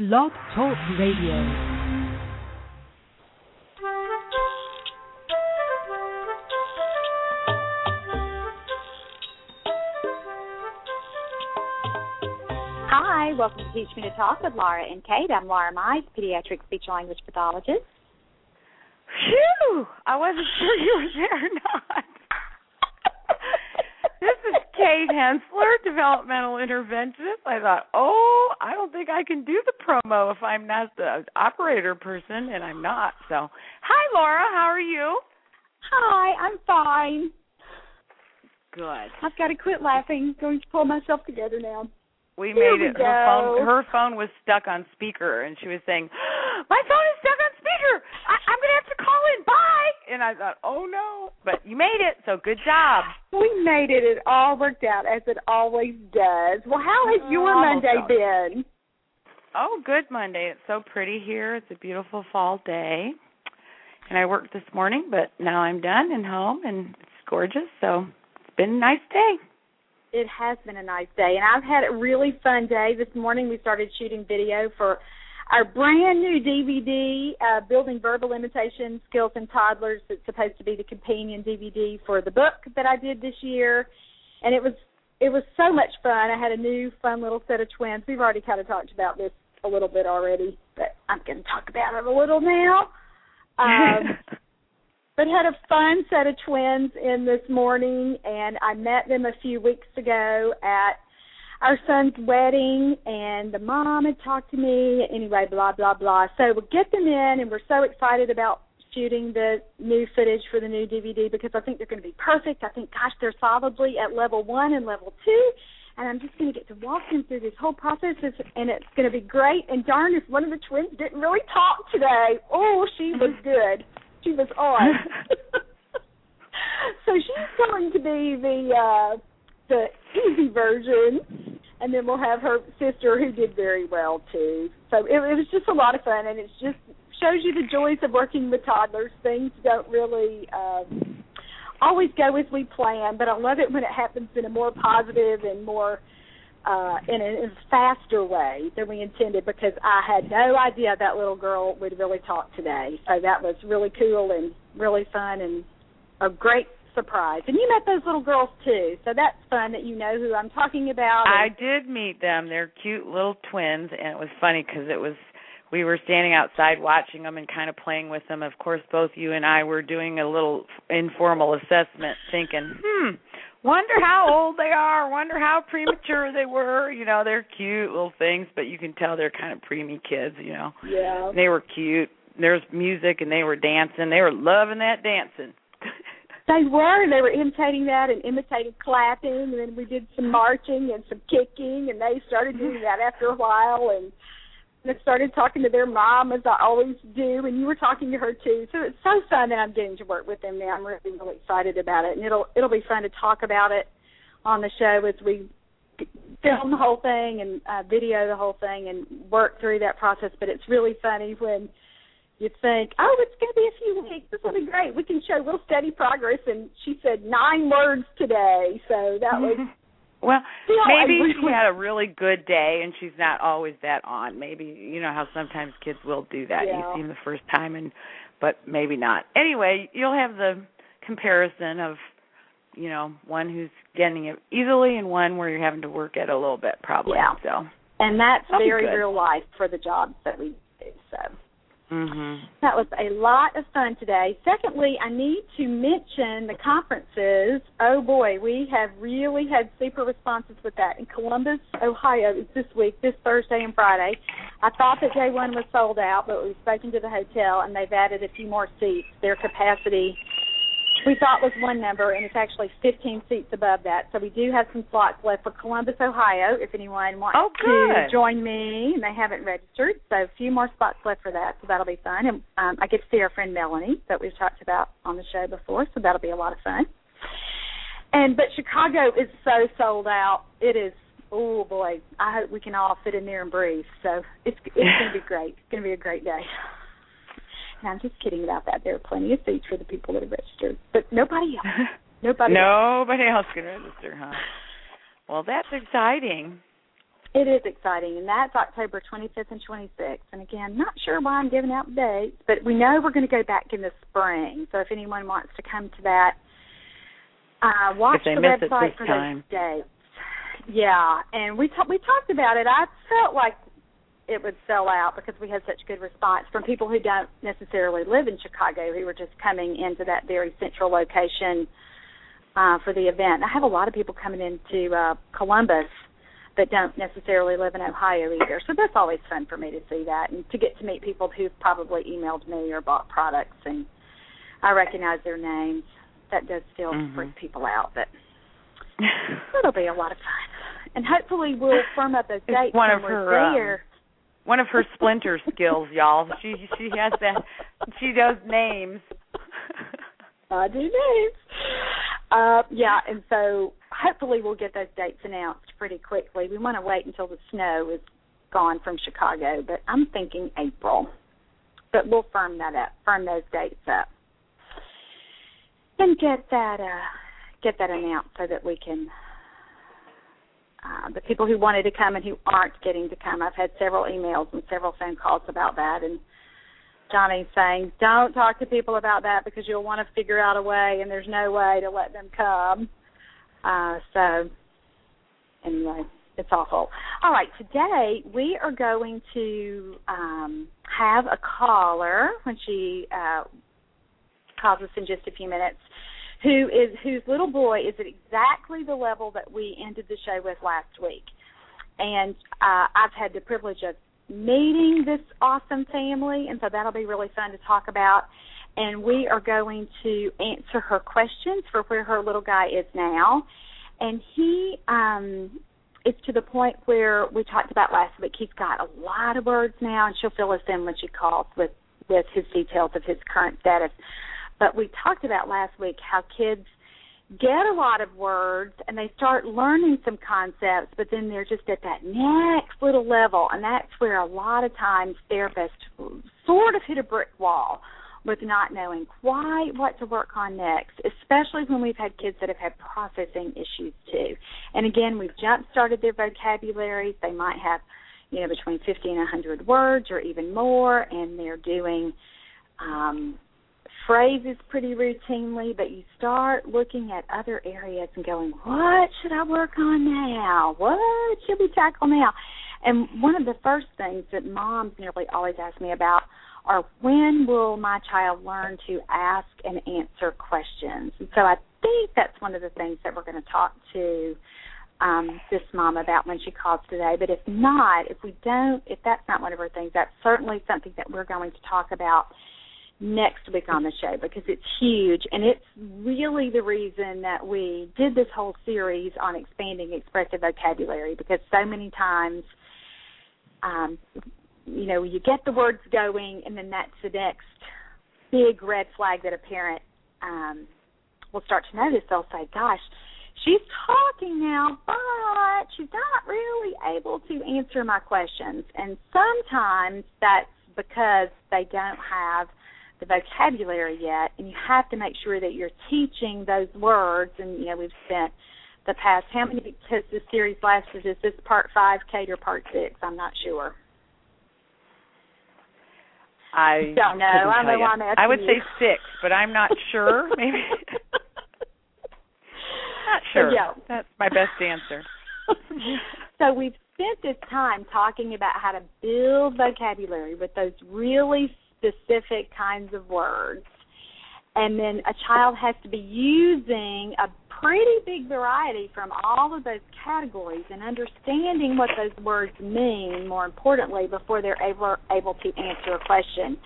Blog Talk Radio. Hi, welcome to Teach Me to Talk with Laura and Kate. I'm Laura Mize, pediatric speech language pathologist. Phew! I wasn't sure you were there or not. this is Kate Hensler, developmental interventionist. I thought, oh, I don't think I can do the promo if I'm not the operator person, and I'm not. So, hi, Laura. How are you? Hi, I'm fine. Good. I've got to quit laughing. Going to pull myself together now. We Here made we it. Her phone, her phone was stuck on speaker, and she was saying, "My phone is stuck on speaker. I, I'm going to have to call in. Bye." And I thought, "Oh no!" But you made it, so good job. We made it. It all worked out as it always does. Well, how has oh, your Almost Monday always. been? Oh, good Monday. It's so pretty here. It's a beautiful fall day. And I worked this morning, but now I'm done and home and it's gorgeous. So it's been a nice day. It has been a nice day, and I've had a really fun day. This morning we started shooting video for our brand new DVD, uh, Building Verbal Imitation Skills in Toddlers. It's supposed to be the companion DVD for the book that I did this year, and it was it was so much fun. I had a new fun little set of twins. We've already kind of talked about this a little bit already, but I'm going to talk about it a little now. Um, but had a fun set of twins in this morning and I met them a few weeks ago at our son's wedding and the mom had talked to me anyway blah blah blah. So we'll get them in and we're so excited about shooting the new footage for the new DVD because I think they're going to be perfect. I think gosh they're solidly at level 1 and level 2 and I'm just going to get to walk them through this whole process and it's going to be great. And darn if one of the twins didn't really talk today oh she was good. She was on. so she's going to be the uh the easy version and then we'll have her sister who did very well too. So it, it was just a lot of fun and it's just shows you the joys of working with toddlers. Things don't really um always go as we plan, but I love it when it happens in a more positive and more uh in a, in a faster way than we intended because I had no idea that little girl would really talk today. So that was really cool and really fun and a great surprise. And you met those little girls too. So that's fun that you know who I'm talking about. I did meet them. They're cute little twins, and it was funny because it was we were standing outside watching them and kind of playing with them. Of course, both you and I were doing a little informal assessment, thinking, "Hmm, wonder how old they are. Wonder how premature they were." You know, they're cute little things, but you can tell they're kind of preemie kids. You know, yeah. they were cute. There's music, and they were dancing. They were loving that dancing. They were, they were imitating that and imitating clapping, and then we did some marching and some kicking, and they started doing that after a while, and they started talking to their mom as I always do, and you were talking to her too. So it's so fun that I'm getting to work with them now. I'm really, really excited about it, and it'll it'll be fun to talk about it on the show as we film the whole thing and uh, video the whole thing and work through that process. But it's really funny when you think, oh, it's going to be a few weeks. This will be great. We can show real steady progress. And she said nine words today, so that was Well, Yeah, maybe really- she had a really good day and she's not always that on. Maybe you know how sometimes kids will do that. You see them the first time and but maybe not. Anyway, you'll have the comparison of you know, one who's getting it easily and one where you're having to work at a little bit probably. Yeah. So and that's That'll very real life for the jobs that we do. So mhm. that was a lot of fun today. Secondly, I need to mention the conferences. Oh boy, we have really had super responses with that. In Columbus, Ohio, it's this week, this Thursday and Friday. I thought that day one was sold out, but we've spoken to the hotel and they've added a few more seats. Their capacity we thought was one number, and it's actually 15 seats above that. So we do have some slots left for Columbus, Ohio, if anyone wants Oh, to join me and they haven't registered. So a few more spots left for that, so that'll be fun. And um, I get to see our friend Melanie that we've talked about on the show before, so that'll be a lot of fun. And but Chicago is so sold out. It is. Oh boy, I hope we can all fit in there and breathe. So it's it's going to be great. It's going to be a great day. And I'm just kidding about that. There are plenty of seats for the people that have registered, but nobody else. Nobody. else. Nobody else can register, huh? Well, that's exciting. It is exciting, and that's October 25th and 26th. And again, not sure why I'm giving out dates, but we know we're going to go back in the spring. So if anyone wants to come to that, uh, watch the website for time. those dates. Yeah, and we talked we talked about it. I felt like it would sell out because we had such good response from people who don't necessarily live in Chicago who were just coming into that very central location uh, for the event. I have a lot of people coming into uh, Columbus that don't necessarily live in Ohio either. So that's always fun for me to see that and to get to meet people who've probably emailed me or bought products and I recognize their names. That does still mm-hmm. freak people out, but it'll be a lot of fun. And hopefully we'll firm up those dates one of her, there. Um, one of her splinter skills, y'all. She she has that. She does names. I do names. Uh, yeah, and so hopefully we'll get those dates announced pretty quickly. We want to wait until the snow is gone from Chicago, but I'm thinking April. But we'll firm that up, firm those dates up, and get that uh, get that announced so that we can. Uh, the people who wanted to come and who aren't getting to come. I've had several emails and several phone calls about that, and Johnny's saying, don't talk to people about that because you'll want to figure out a way, and there's no way to let them come. Uh, so, anyway, it's awful. All right, today we are going to um, have a caller when she uh, calls us in just a few minutes. Who is whose little boy is at exactly the level that we ended the show with last week, and uh, I've had the privilege of meeting this awesome family, and so that'll be really fun to talk about. And we are going to answer her questions for where her little guy is now. And he um it's to the point where we talked about last week. He's got a lot of words now, and she'll fill us in when she calls with with his details of his current status. But we talked about last week how kids get a lot of words and they start learning some concepts, but then they're just at that next little level, and that's where a lot of times therapists sort of hit a brick wall with not knowing quite what to work on next, especially when we've had kids that have had processing issues too. And again, we've jump started their vocabularies. They might have, you know, between 50 and 100 words or even more, and they're doing um, phrases pretty routinely, but you start looking at other areas and going, what should I work on now? What should we tackle now? And one of the first things that moms nearly always ask me about are when will my child learn to ask and answer questions? And so I think that's one of the things that we're going to talk to um, this mom about when she calls today. But if not, if we don't, if that's not one of her things, that's certainly something that we're going to talk about next week on the show because it's huge and it's really the reason that we did this whole series on expanding expressive vocabulary because so many times um you know you get the words going and then that's the next big red flag that a parent um will start to notice. They'll say gosh she's talking now but she's not really able to answer my questions. And sometimes that's because they don't have the vocabulary yet, and you have to make sure that you're teaching those words. And you know, we've spent the past how many has this series lasted? Is this part five, Kate, or part six? I'm not sure. I don't know. I know I'm I would you. say six, but I'm not sure. Maybe not sure. yeah. That's my best answer. so we've spent this time talking about how to build vocabulary with those really specific kinds of words. And then a child has to be using a pretty big variety from all of those categories and understanding what those words mean, more importantly, before they're able, able to answer a question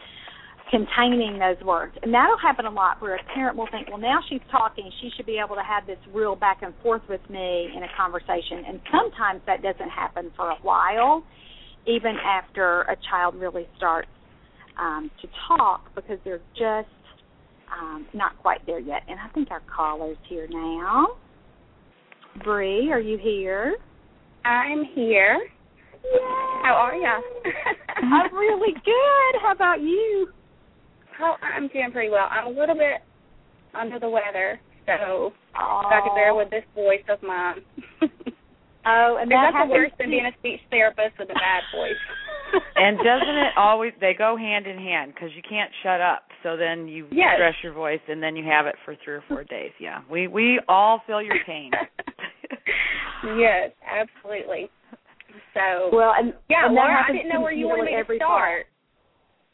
containing those words. And that'll happen a lot where a parent will think, well, now she's talking, she should be able to have this real back and forth with me in a conversation. And sometimes that doesn't happen for a while, even after a child really starts um, to talk because they're just um, not quite there yet. And I think our caller's here now. Bree, are you here? I'm here. Yay. How are you? I'm really good. How about you? Oh, I'm doing pretty well. I'm a little bit under the weather, so oh. I could bear with this voice of mine. Oh, and that's happens worse than being a speech therapist with a bad voice. And doesn't it always they go hand in hand because you can't shut up so then you Yes. stress your voice and then you have it for three or four days yeah we we all feel your pain yes, absolutely. So well, and yeah, and that Laura, I didn't know where you wanted me to start.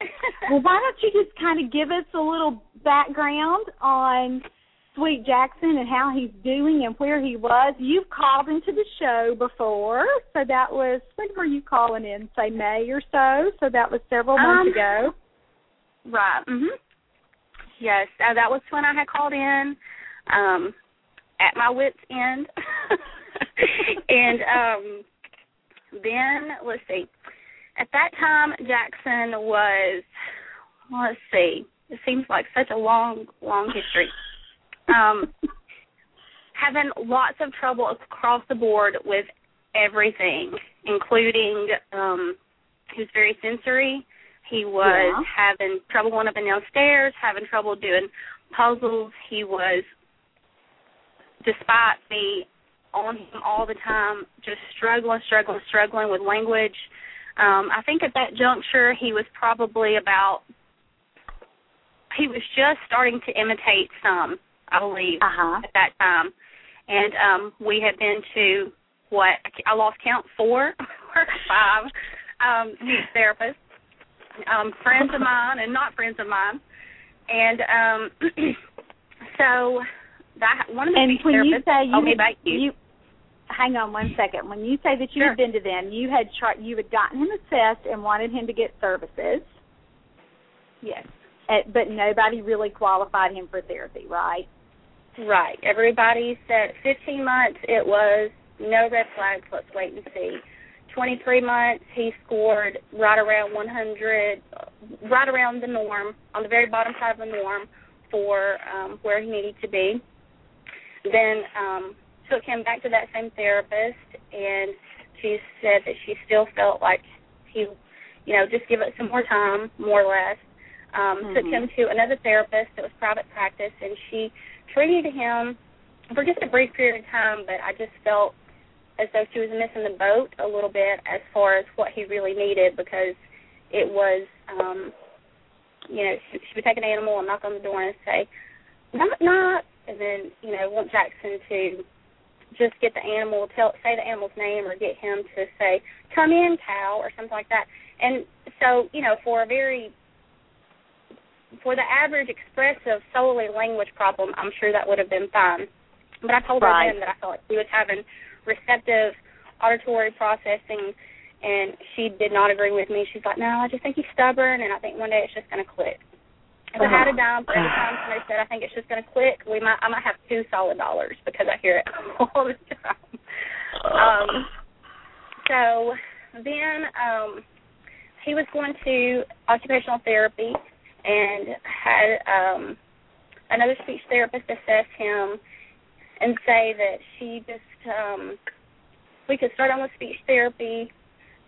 well, why don't you just kind of give us a little background on Sweet Jackson and how he's doing and where he was? You've called into the show before, so that was when were you calling in? Say May or so. So that was several months Um, ago. Right. Mhm. Yes, uh, that was when I had called in, um, at my wits' end, and um, then let's see. At that time, Jackson was, let's see. It seems like such a long, long history. Um, having lots of trouble across the board with everything, including um, he was very sensory. He was Yeah. having trouble going up and down stairs, having trouble doing puzzles. He was, despite me on him all the time, just struggling, struggling, struggling with language. Um, I think at that juncture he was probably about he was just starting to imitate some, I believe, Uh huh. at that time. And um we had been to what I lost count four or five um speech therapists, um, friends of mine and not friends of mine. And um so that one of the And speech when you say you, told me had- about you. you hang on one second. When you say that you Sure. had been to them, you had tried, you had gotten him assessed and wanted him to get services, Yes. eh, but nobody really qualified him for therapy, right? Right. Everybody said 15 months it was no red flags, let's wait and see. 23 months he scored right around 100, right around the norm, on the very bottom side of the norm for um, where he needed to be. Then um, took him back to that same therapist, and she said that she still felt like he, you know, just give it some more time, more or less. Um, Took Mhm. him to another therapist that was private practice, and she treated him for just a brief period of time, but I just felt as though she was missing the boat a little bit as far as what he really needed because it was, um, you know, she, she would take an animal and knock on the door and say, knock, knock, and then, you know, want Jackson to just get the animal, tell say the animal's name or get him to say, come in, cow, or something like that. And so, you know, for a very for the average expressive solely language problem, I'm sure that would have been fine. But I told Right. her then that I felt like he was having receptive auditory processing, and she did not agree with me. She's like, "No, I just think he's stubborn, and I think one day it's just going to click." If I had a dime for every time somebody said, "I think it's just going to click," we might I might have two solid dollars because I hear it all the time. Um, so then um, he was going to occupational therapy and had um another speech therapist assess him and say that she just um we could start on with speech therapy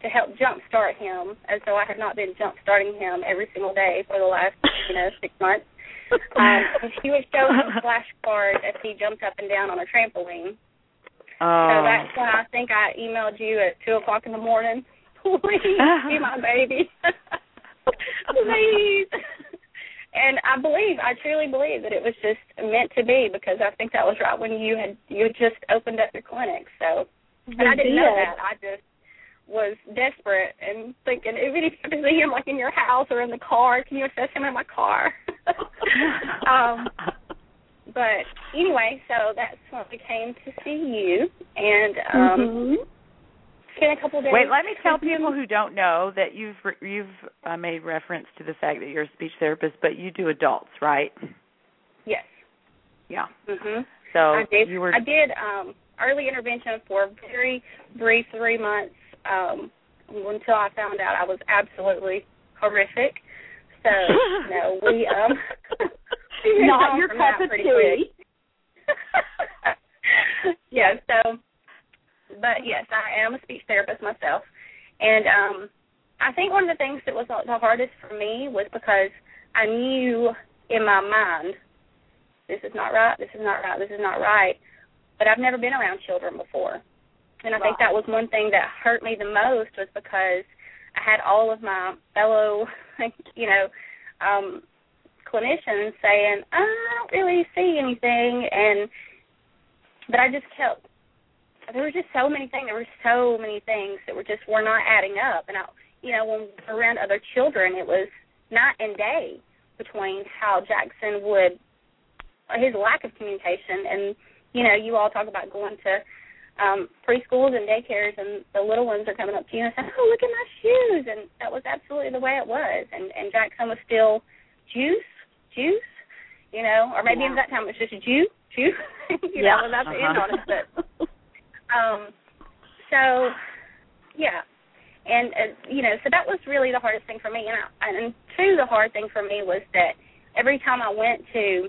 to help jumpstart him as though I had not been jump starting him every single day for the last, you know, six months. Um and she would show him flashcards as he jumped up and down on a trampoline. So oh that's when I think I emailed you at two o'clock in the morning. Please be my baby. Please. And I believe, I truly believe that it was just meant to be because I think that was right when you had you had just opened up your clinic. So and I didn't know that. I just was desperate and thinking even if you could see him like in your house or in the car, can you assess him in my car? um but anyway, so that's when we came to see you and um Mhm. A couple days Wait, let me tell people who don't know that you've re- you've uh, made reference to the fact that you're a speech therapist, but you do adults, right? Yes. Yeah. Mhm. So I did. you were I did um, early intervention for a very brief three months um, until I found out I was absolutely horrific. So no, we um, Not your cup of tea. yeah. So, but yes, I am a speech therapist myself, and um, I think one of the things that was the hardest for me was because I knew in my mind this is not right, this is not right, this is not right. But I've never been around children before. And I think that was one thing that hurt me the most was because I had all of my fellow, you know, um clinicians saying, I don't really see anything and but I just kept there were just so many things there were so many things that were just were not adding up and I you know, when around other children it was night and day between how Jackson would his lack of communication and you know, you all talk about going to um preschools and daycares and the little ones are coming up to you and saying, Oh, look at my shoes and that was absolutely the way it was and and Jackson was still juice, juice, you know, or maybe yeah. at that time it was just Jew, Jew you yeah. know, without the end on it. But um so yeah. And uh, you know, so that was really the hardest thing for me and I, and two the hard thing for me was that every time I went to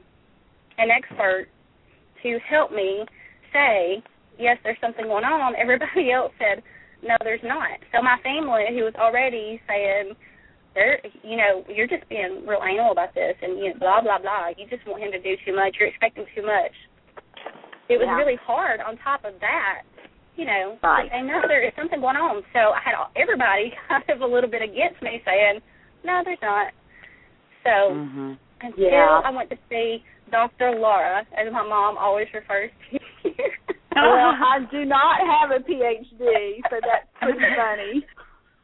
an expert to help me say, yes, there's something going on, everybody else said, no, there's not. So my family, who was already saying, there, you know, you're just being real anal about this, and you know, blah blah blah. You just want him to do too much. You're expecting too much. It was Yeah. really hard. On top of that, you know, Right. say no, there is something going on. So I had all- everybody kind of a little bit against me, saying, no, there's not. So Mhm. until Yeah. I went to see Dr. Laura, as my mom always refers to you. well, I do not have a PhD, so that's pretty funny.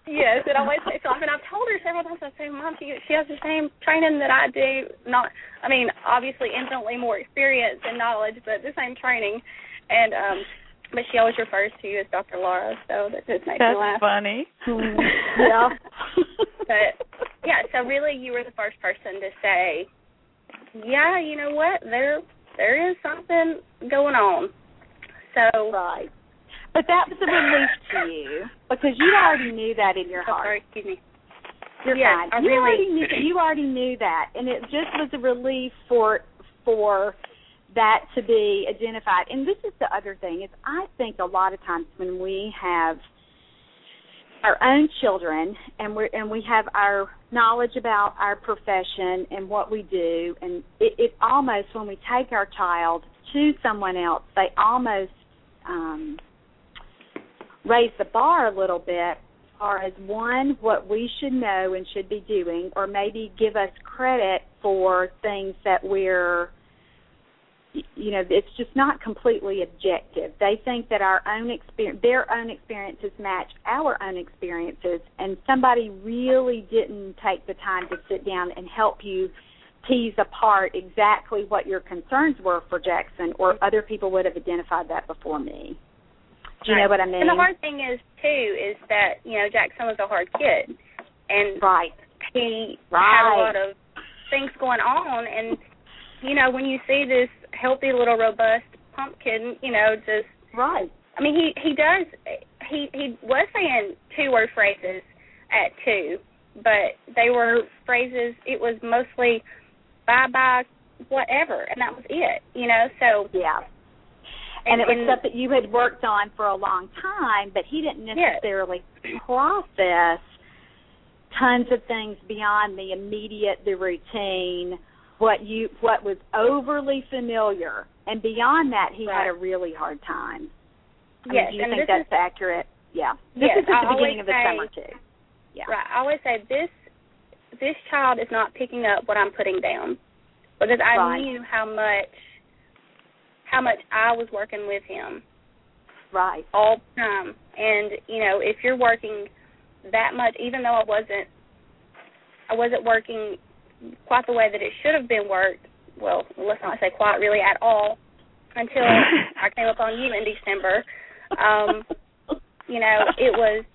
yes, it always so I And I've told her several times I say, Mom, she she has the same training that I do. Not I mean, obviously infinitely more experience and knowledge, but the same training. And um but she always refers to you as Dr. Laura, so that just makes me That's laugh. funny. yeah. But yeah, so really you were the first person to say, Yeah, you know what, there there is something going on. So Right. But that was a relief to you because you already knew that in your oh, heart. sorry, excuse me. You're Yes, fine. I you really- already knew you already knew that, and it just was a relief for for that to be identified. And this is the other thing is I think a lot of times when we have our own children and we and we have our knowledge about our profession and what we do and it, it almost when we take our child to someone else they almost um raise the bar a little bit as far as one what we should know and should be doing or maybe give us credit for things that we're you know it's just not completely objective they think that our own experience their own experiences match our own experiences and somebody really didn't take the time to sit down and help you tease apart exactly what your concerns were for Jackson or other people would have identified that before me do you know what I mean? And the hard thing is too is that you know Jackson was a hard kid, and right. he Right. had a lot of things going on. And you know when you see this healthy little robust pumpkin, you know just Right. I mean he he does he he was saying two word phrases at two, but they were phrases. It was mostly bye bye whatever, and that was it. You know so Yeah. And, And- it was and- stuff that you had worked on for a long time, but he didn't Yes. necessarily process tons of things beyond the immediate, the routine, what you what was overly familiar. And beyond that he had a really hard time. I mean, do you think that's is accurate? Yeah. This Yes, is at the beginning of the say- summer too. Yeah. Right. I always say this this child is not picking up what I'm putting down because I Right. knew how much how much I was working with him Right. all the time. And, you know, if you're working that much even though I wasn't I wasn't working quite the way that it should have been worked, well, let's not say quite really at all until I came up on you in December. Um, you know, it was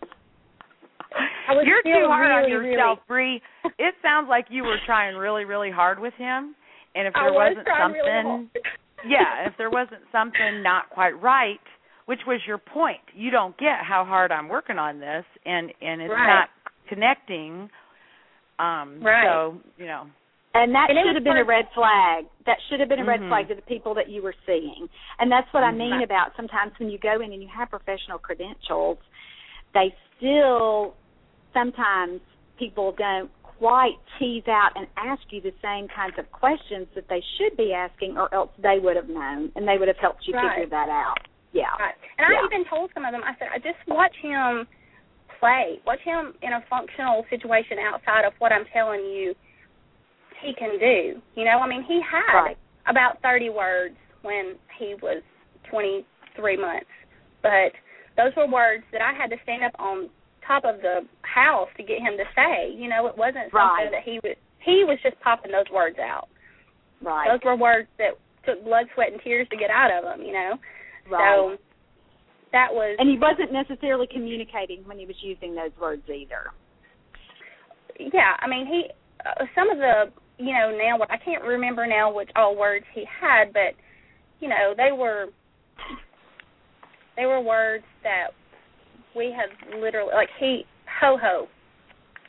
I was You're too hard on really, yourself, Bree. It sounds like you were trying really, really hard with him, and if there was wasn't trying something, really yeah, if there wasn't something not quite right, which was your point, you don't get how hard I'm working on this, and and it's Right. not connecting. Um, Right. So you know, And that And should have been a red flag. That should have been a red Mhm. flag to the people that you were seeing. And that's what I Mhm. mean about sometimes when you go in and you have professional credentials, they still sometimes people don't quite tease out and ask you the same kinds of questions that they should be asking or else they would have known and they would have helped you Right. figure that out. Yeah. Right. And I Yeah. even told some of them, I said, I just watch him play. Watch him in a functional situation outside of what I'm telling you he can do. You know, I mean, he had Right. about 30 words when he was 23 months, but those were words that I had to stand up on top of the house to get him to say. You know, it wasn't something that he was he was just popping those words out. Right. Those were words that took blood, sweat, and tears to get out of him. You know, right. so that was and he wasn't necessarily communicating when he was using those words either. yeah. I mean, he uh, some of the you know now what I can't remember now which all words he had, but you know they were they were words that we have literally like he ho ho.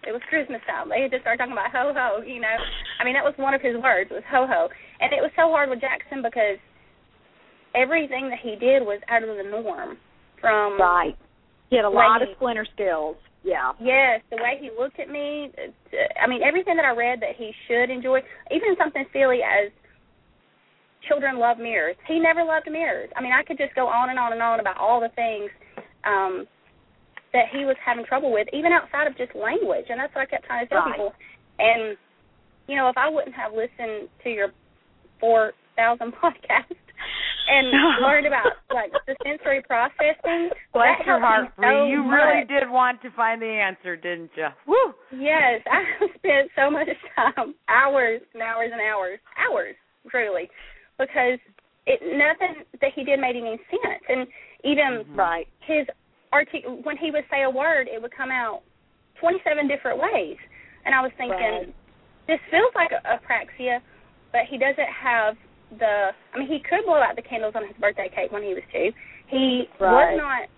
It was Christmas time. They had just started talking about ho ho. You know, I mean that was one of his words was ho ho, and it was so hard with Jackson because everything that he did was out of the norm. From Right. He had a lot of splinter skills. Yeah. Yes, the way he looked at me. I mean, everything that I read that he should enjoy, even something silly as children love mirrors. He never loved mirrors. I mean, I could just go on and on and on about all the things um that he was having trouble with, even outside of just language. And that's what I kept trying to tell Right. people. And you know, if I wouldn't have listened to your four thousand podcasts and learned about like the sensory processing, Bless that your heart, me so Bree. You really did want to find the answer, didn't you? Woo! Yes, I spent so much time, hours and hours and hours, hours, truly, because it nothing that he did made any sense, and even mm-hmm. Right. his artic when he would say a word, it would come out twenty-seven different ways, and I was thinking, Right. this feels like a, apraxia, but he doesn't have the. I mean, he could blow out the candles on his birthday cake when he was two. He Right. was not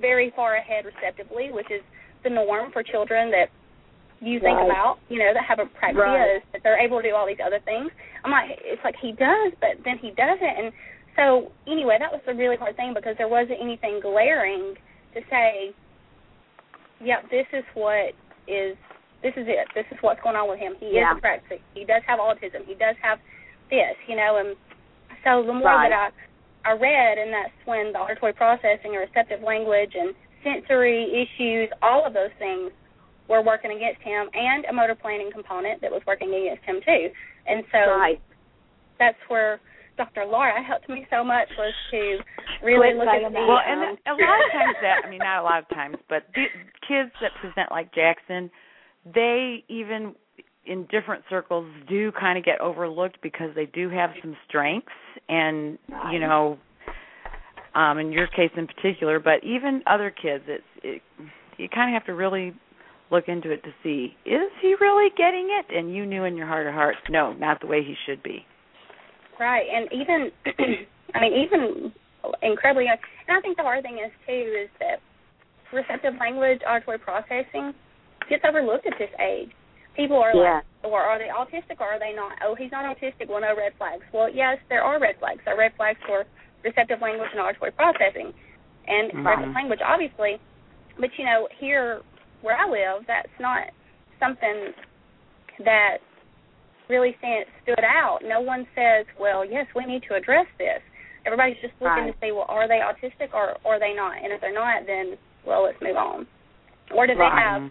very far ahead receptively, which is the norm for children that you think Right. about, you know, that have apraxia Right. is that they're able to do all these other things. I'm like, it's like he does, but then he doesn't, and so anyway, that was the really hard thing because there wasn't anything glaring to say, yep, this is what is, this is it, this is what's going on with him. He Yeah. is apraxic. He does have autism. He does have this, you know, and so the more Right. that I I read, and that's when the auditory processing and receptive language and sensory issues, all of those things were working against him, and a motor planning component that was working against him too. And so Right. that's where Dr. Laura helped me so much was to really Quit look at the that. Well, and a lot of times that I mean, not a lot of times, but the kids that present like Jackson, they even in different circles do kind of get overlooked because they do have some strengths, and you know, um, in your case in particular, but even other kids, it's it, you kind of have to really look into it to see is he really getting it, and you knew in your heart of hearts, no, not the way he should be. Right, and even I mean even incredibly young. And I think the hard thing is too is that receptive language, auditory processing gets overlooked at this age. People are Yeah. like, or are they autistic or are they not? Oh, he's not autistic. Well, no red flags. Well, yes, there are red flags. There are red flags for receptive language and auditory processing, and Mhm. receptive language, obviously. But you know, here where I live, that's not something that really stood out. No one says, "Well, yes, we need to address this." Everybody's just looking Right. to see, well, are they autistic or, or are they not? And if they're not, then well, let's move on. Or do they have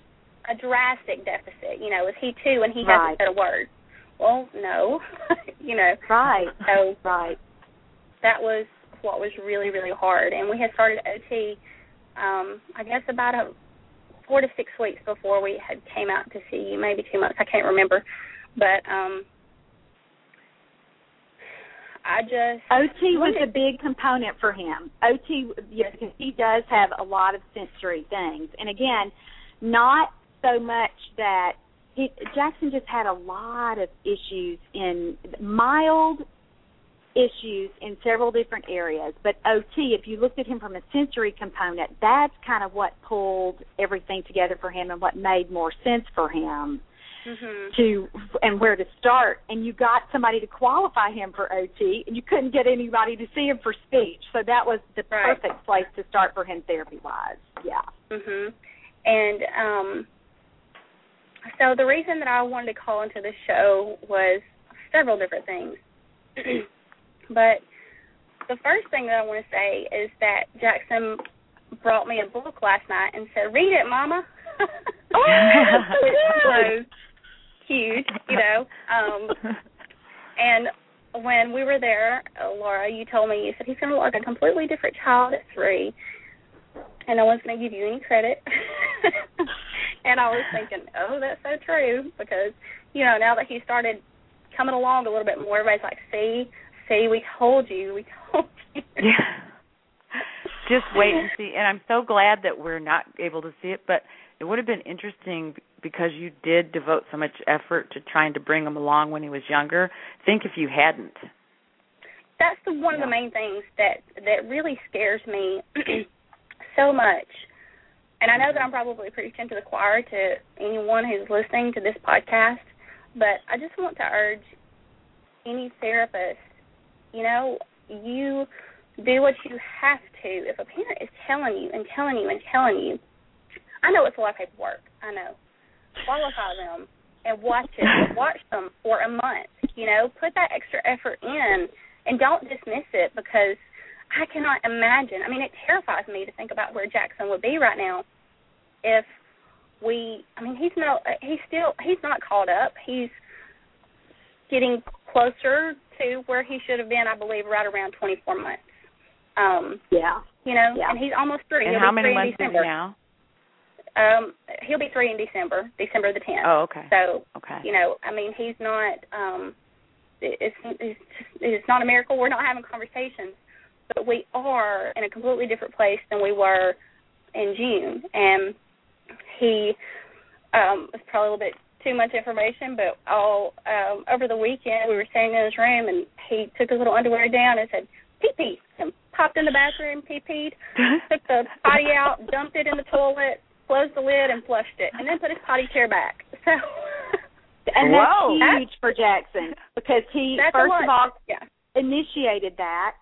a drastic deficit? You know, is he two and he Right. hasn't said a word? Well, no. you know, Right. so Right. that was what was really really hard and we had started ot um i guess about a four to six weeks before we had came out to see you maybe two months i can't remember but um i just OT was a big component for him. OT, yeah, because he does have a lot of sensory things, and again, not so much that he, Jackson just had a lot of issues in mild issues in several different areas. But OT, if you looked at him from a sensory component, that's kind of what pulled everything together for him and what made more sense for him mhm to and where to start and you got somebody to qualify him for OT and you couldn't get anybody to see him for speech. So that was the Right. perfect place to start for him therapy wise. Yeah. mhm and um so the reason that i wanted to call into the show was several different things but the first thing that I want to say is that Jackson brought me a book last night and said, "Read it, Mama." oh, huge, you know. Um, and when we were there, uh, Laura, you told me you said he's going to look like a completely different child at three, and no one's going to give you any credit. and I was thinking, oh, that's so true because you know now that he started coming along a little bit more, everybody's like, see, see, we told you, we told you. Yeah. Just wait and see. And I'm so glad that we're not able to see it, but it would have been interesting because you did devote so much effort to trying to bring him along when he was younger. Think if you hadn't. That's the, one yeah. of the main things that that really scares me so much. And I know that I'm probably preaching to the choir to anyone who's listening to this podcast, but I just want to urge any therapist, you know, you do what you have to. If a parent is telling you and telling you and telling you, I know it's a lot of paperwork. I know. Qualify them and watch it. watch them for a month. You know, put that extra effort in and don't dismiss it because I cannot imagine. I mean, it terrifies me to think about where Jackson would be right now if we. I mean, he's no. He's still. He's not caught up. He's getting closer to where he should have been. I believe right around 24 months. Um, yeah. You know, yeah. and he's almost three. And he'll how be many three months in December. now? Um, he'll be three in December, December the tenth. Oh, okay. So, okay. you know, I mean, he's not. um It's it's it's not a miracle. We're not having conversations, but we are in a completely different place than we were in June, and he um was probably a little bit too much information, but all um over the weekend we were staying in his room and he took his little underwear down and said, Pee pee and popped in the bathroom, pee peed, took the potty out, dumped it in the toilet, closed the lid and flushed it, and then put his potty chair back. So And Whoa. that's huge for Jackson because he first of all yeah. initiated that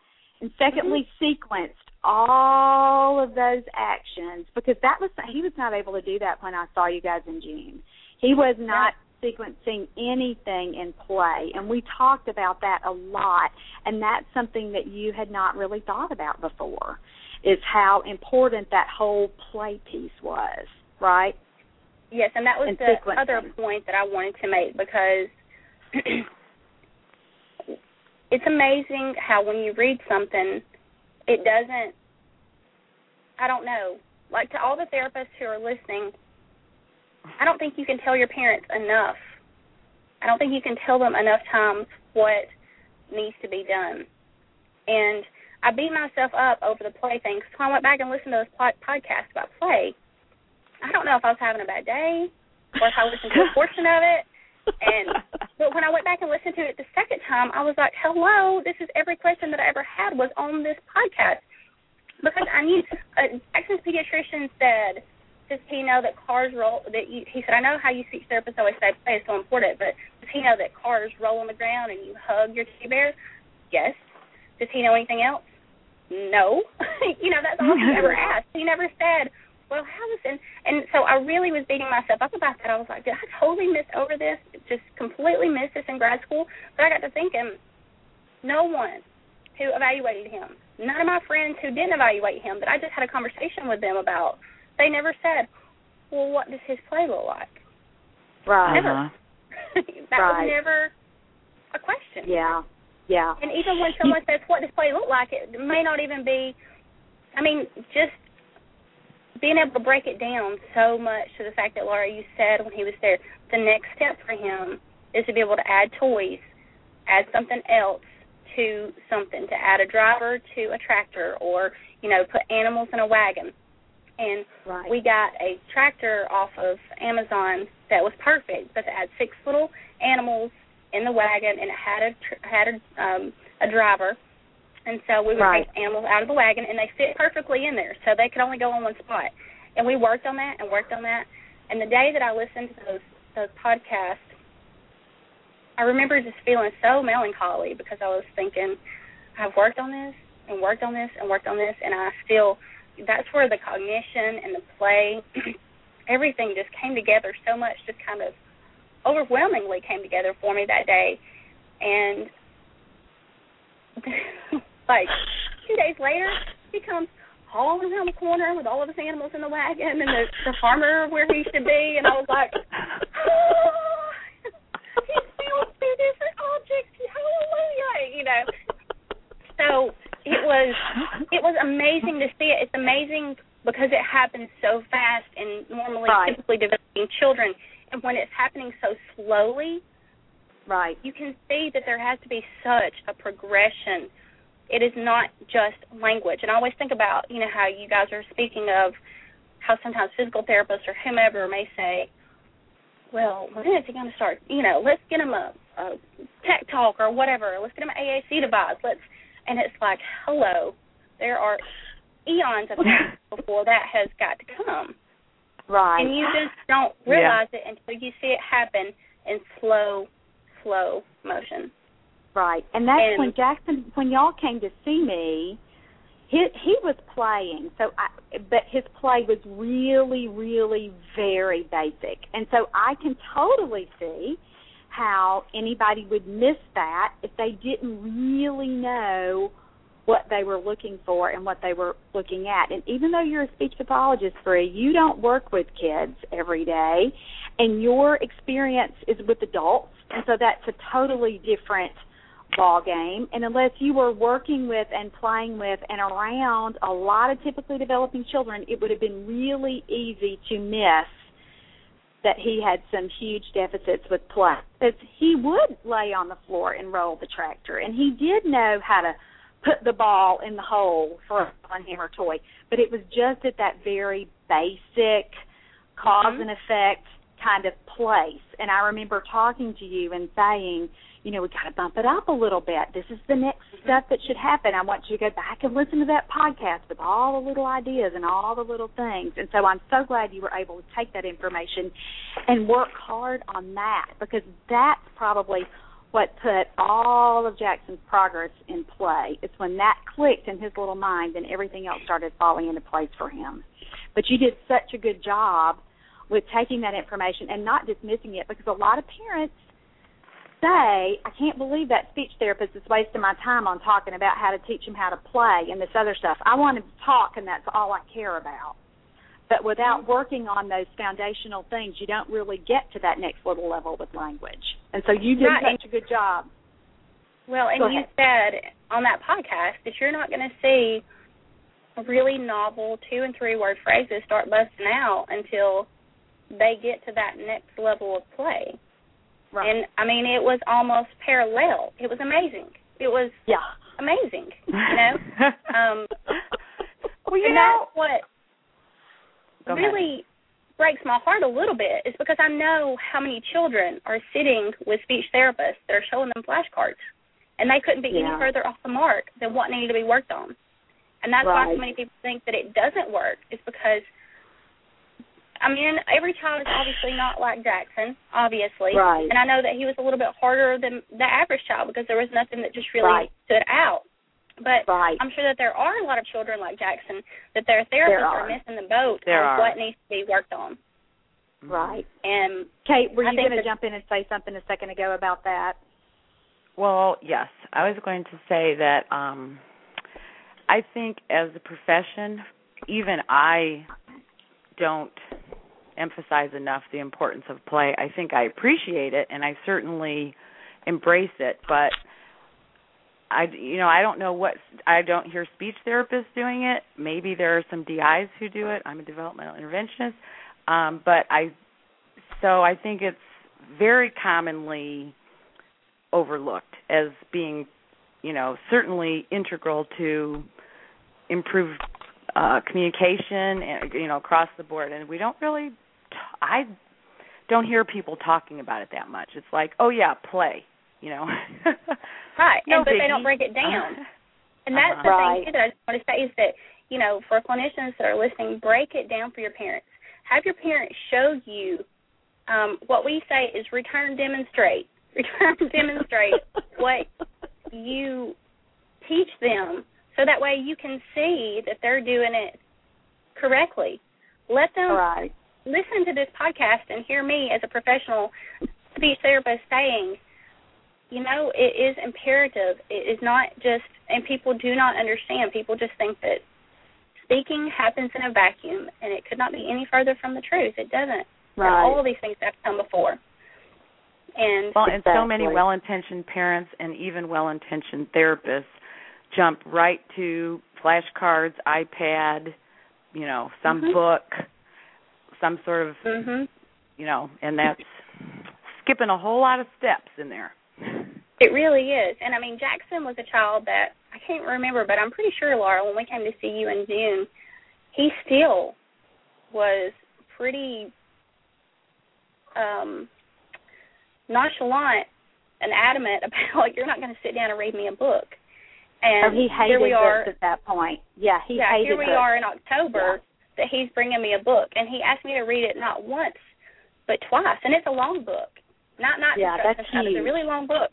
and secondly mm-hmm. sequenced all of those actions because that was he was not able to do that when I saw you guys in June. He was not sequencing anything in play and we talked about that a lot and that's something that you had not really thought about before is how important that whole play piece was, right? Yes, and that was And the other point that I wanted to make because it's amazing how when you read something, it doesn't. I don't know. Like to all the therapists who are listening, I don't think you can tell your parents enough. I don't think you can tell them enough times what needs to be done. And I beat myself up over the play thing. So I went back and listened to those pod- podcasts about play. I don't know if I was having a bad day or if I listened to a portion of it. And but when I went back and listened to it the second time, I was like, "Hello, this is every question that I ever had was on this podcast." Because I knew uh, Jackson's pediatrician said, "Does he know that cars roll?" That you, he said, "I know how you speech therapists always say play is so important, but does he know that cars roll on the ground and you hug your teddy bear?" Yes. Does he know anything else? No. you know, that's all he ever asked. He never said, well, how and and so I really was beating myself up about that. I was like, did I totally miss over this? Just completely missed this in grad school. But I got to thinking, no one who evaluated him, none of my friends who didn't evaluate him that I just had a conversation with them about, they never said, well, what does his play look like? Right. Never. Uh-huh. that Right. was never a question. Yeah. Yeah. And even when someone says, "What does play look like?" it may not even be. I mean, just being able to break it down so much to the fact that Laura, you said when he was there, the next step for him is to be able to add toys, add something else to something, to add a driver to a tractor, or you know, put animals in a wagon. And Right. we got a tractor off of Amazon that was perfect, but it had six little animals in the wagon, and it had a tr- had a um, a driver. And so we would Right. take animals out of the wagon, and they fit perfectly in there, so they could only go on one spot. And we worked on that and worked on that. And the day that I listened to those those podcasts, I remember just feeling so melancholy because I was thinking, I've worked on this and worked on this and worked on this, and I still. That's where the cognition and the play, everything just came together so much, just kind of overwhelmingly came together for me that day, and Like two days later, he comes hauling around the corner with all of his animals in the wagon and the, the farmer where he should be, and I was like, oh, he found two different objects. Hallelujah! You know. So it was it was amazing to see it. It's amazing because it happens so fast and normally Right. typically developing children, and when it's happening so slowly, Right. you can see that there has to be such a progression. It is not just language. And I always think about, you know, how you guys are speaking of how sometimes physical therapists or whomever may say, well, when is he going to start? You know, let's get him a, a tech talk or whatever. Let's get him an AAC device. Let's, and it's like, hello, there are eons of time before that has got to come. Right. And you just don't Yeah. realize it until you see it happen in slow, slow motion. Right, and that's And- when Jackson, when y'all came to see me, he he was playing. So, I, but his play was really, really very basic, and so I can totally see how anybody would miss that if they didn't really know what they were looking for and what they were looking at. And even though you're a speech pathologist, Bree, you don't work with kids every day, and your experience is with adults, and so that's a totally different ball game. And unless you were working with and playing with and around a lot of typically developing children, it would have been really easy to miss that he had some huge deficits with play. Because he would lay on the floor and roll the tractor, and he did know how to put the ball in the hole for a fun hammer toy. But it was just at that very basic cause Mhm. and effect kind of place. And I remember talking to you and saying, you know, we got to bump it up a little bit. This is the next stuff that should happen. I want you to go back and listen to that podcast with all the little ideas and all the little things. And so I'm so glad you were able to take that information and work hard on that because that's probably what put all of Jackson's progress in play. It's when that clicked in his little mind and everything else started falling into place for him. But you did such a good job with taking that information and not dismissing it because a lot of parents say, I can't believe that speech therapist is wasting my time on talking about how to teach him how to play and this other stuff. I want him to talk and that's all I care about. But without mm-hmm. working on those foundational things, you don't really get to that next little level with language. And so you did Right. such a good job. Well, and Go you said on that podcast that you're not going to see really novel two and three word phrases start busting out until they get to that next level of play. Right. And I mean, it was almost parallel. It was amazing. It was yeah. amazing. You know. Um, well, you know, what Go ahead. really breaks my heart a little bit is because I know how many children are sitting with speech therapists that are showing them flashcards, and they couldn't be Yeah. any further off the mark than what needed to be worked on. And that's why so many people think that it doesn't work. Is because I mean, every child is obviously not like Jackson, obviously, Right. and I know that he was a little bit harder than the average child because there was nothing that just really Right. stood out. But Right. I'm sure that there are a lot of children like Jackson that their therapists are. are missing the boat There on are. what needs to be worked on. Right. And Kate, were you going to jump in and say something a second ago about that? Well, yes. I was going to say that um I think as a profession, even I don't emphasize enough the importance of play. I think I appreciate it and I certainly embrace it, but I you know, I don't know what I don't hear speech therapists doing it. Maybe there are some DIs who do it. I'm a developmental interventionist. Um but I so I think it's very commonly overlooked as being, you know, certainly integral to improve uh communication and you know across the board and we don't really I don't hear people talking about it that much. It's like, "Oh yeah, play," you know. right, No and but they don't break it down. And that's Uh-huh. the Right. thing too that I just want to say is that you know for clinicians that are listening, break it down for your parents. Have your parents show you um, what we say is return demonstrate. Return demonstrate what you teach them, so that way you can see that they're doing it correctly. Let them right. Listen to this podcast and hear me as a professional speech therapist saying, you know, it is imperative. It is not just, and people do not understand. People just think that speaking happens in a vacuum, and it could not be any further from the truth. It doesn't. Right. All of these things have come before. And Well, and so many well-intentioned parents and even well-intentioned therapists jump right to flashcards, iPad, you know, some Mhm. book, some sort of, mhm. you know, and that's skipping a whole lot of steps in there. It really is. And I mean, Jackson was a child that I can't remember, but I'm pretty sure, Laura, when we came to see you in June, he still was pretty um nonchalant and adamant about you're not going to sit down and read me a book. And Or he hated here we are. at that point. Yeah, he yeah, hated here we books. are in October that he's bringing me a book, and he asked me to read it not once but twice, and it's a long book. Not not Yeah, instruction that's stuff. It's a really long book.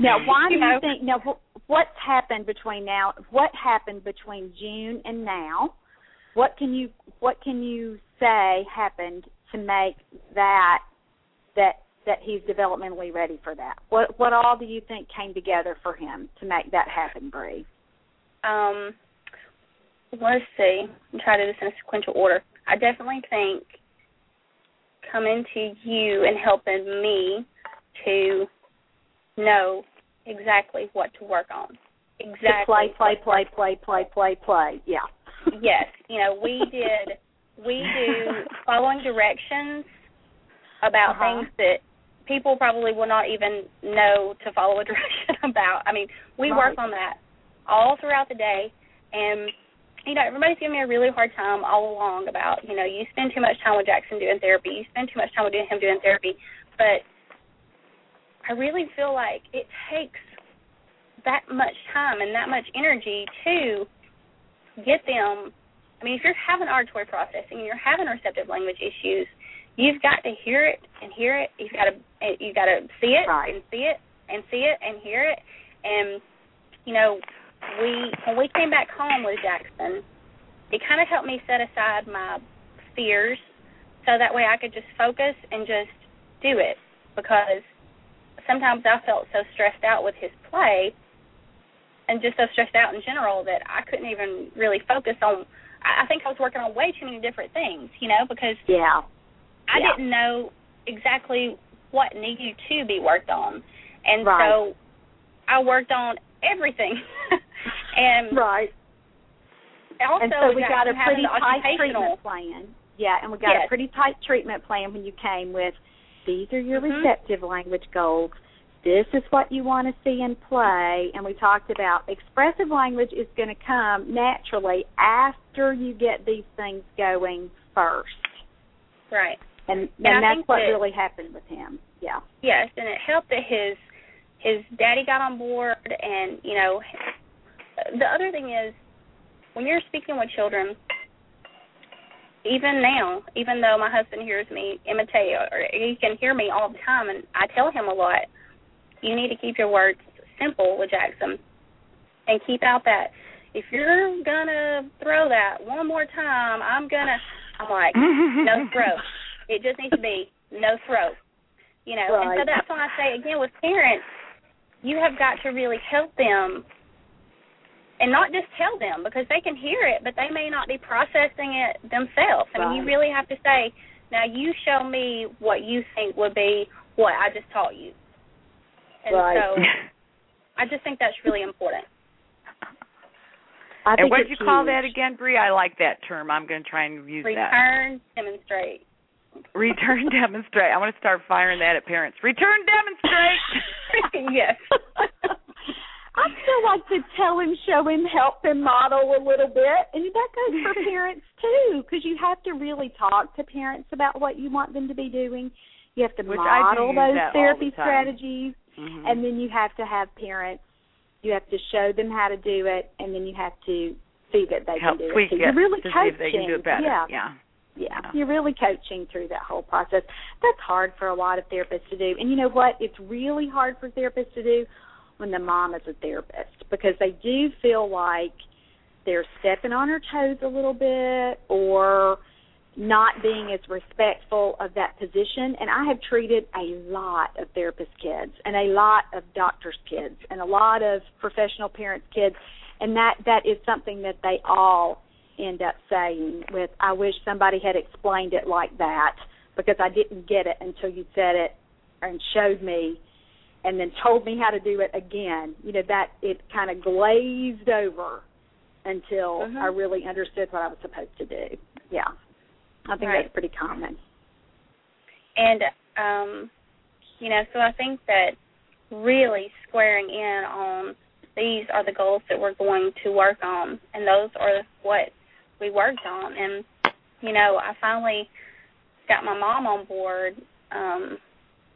Now, why do You you think? Now, what's happened between now? What happened between June and now? What can you What can you say happened to make that that that he's developmentally ready for that? What What all do you think came together for him to make that happen, Bree? um, let's see. I'm trying to do this in a sequential order. I definitely think coming to you and helping me to know exactly what to work on. Exactly. To play, play, play, play, play, play, play. Yeah. yes, you know, we did we do following directions about Uh-huh. things that people probably will not even know to follow a direction about. I mean, we Right. work on that all throughout the day and you know, everybody's giving me a really hard time all along about, you know, you spend too much time with Jackson doing therapy, you spend too much time with him doing therapy. But I really feel like it takes that much time and that much energy to get them I mean, if you're having auditory processing and you're having receptive language issues, you've got to hear it and hear it. You've got to you've got to see it Right. and see it and see it and hear it. And you know, we when we came back home with Jackson, it kind of helped me set aside my fears so that way I could just focus and just do it because sometimes I felt so stressed out with his play and just so stressed out in general that I couldn't even really focus on I think I was working on way too many different things, you know, because Yeah. I Yeah. didn't know exactly what needed to be worked on. And Right. so I worked on everything. and Right. also and so we got a pretty tight treatment plan. Yeah, and we got Yes. a pretty tight treatment plan when you came with these are your Mhm. receptive language goals. This is what you want to see in play, and we talked about expressive language is going to come naturally after you get these things going first, right. and And and that's what that- really happened with him. Yeah, Yes, and it helped that his his daddy got on board and, you know, the other thing is when you're speaking with children even now, even though my husband hears me imitate or he can hear me all the time and I tell him a lot, you need to keep your words simple with Jackson and keep out that if you're gonna throw that one more time, I'm gonna I'm like, no throat. It just needs to be no throat. You know, and so that's why I say again with parents, you have got to really help them and not just tell them because they can hear it, but they may not be processing it themselves. I mean, you really have to say, now you show me what you think would be what I just taught you. And Right. so I just think that's really important. I and think what it's did you call that again, Bree? I like that term. I'm going to try and use that. Return, demonstrate. Return demonstrate. I want to start firing that at parents. Return demonstrate. yes. I still like to tell him, show him, help him model a little bit, and that goes for parents too, because you have to really talk to parents about what you want them to be doing. You have to Which model those therapy the strategies, Mhm. and then you have to have parents. You have to show them how to do it, and then you have to see that they help can do tweak it. So you're really coaching. if they can do it better. Yeah, yeah. Yeah, you're really coaching through that whole process. That's hard for a lot of therapists to do. And you know what? It's really hard for therapists to do when the mom is a therapist because they do feel like they're stepping on her toes a little bit or not being as respectful of that position. And I have treated a lot of therapist kids and a lot of doctors' kids and a lot of professional parents' kids, and that that is something that they all end up saying with I wish somebody had explained it like that because I didn't get it until you said it and showed me and then told me how to do it again. You know, that it kind of glazed over until Mhm. I really understood what I was supposed to do. Yeah. I think Right. that's pretty common. And um, you know, so I think that really squaring in on these are the goals that we're going to work on, and those are what we worked on. And you know, I finally got my mom on board um,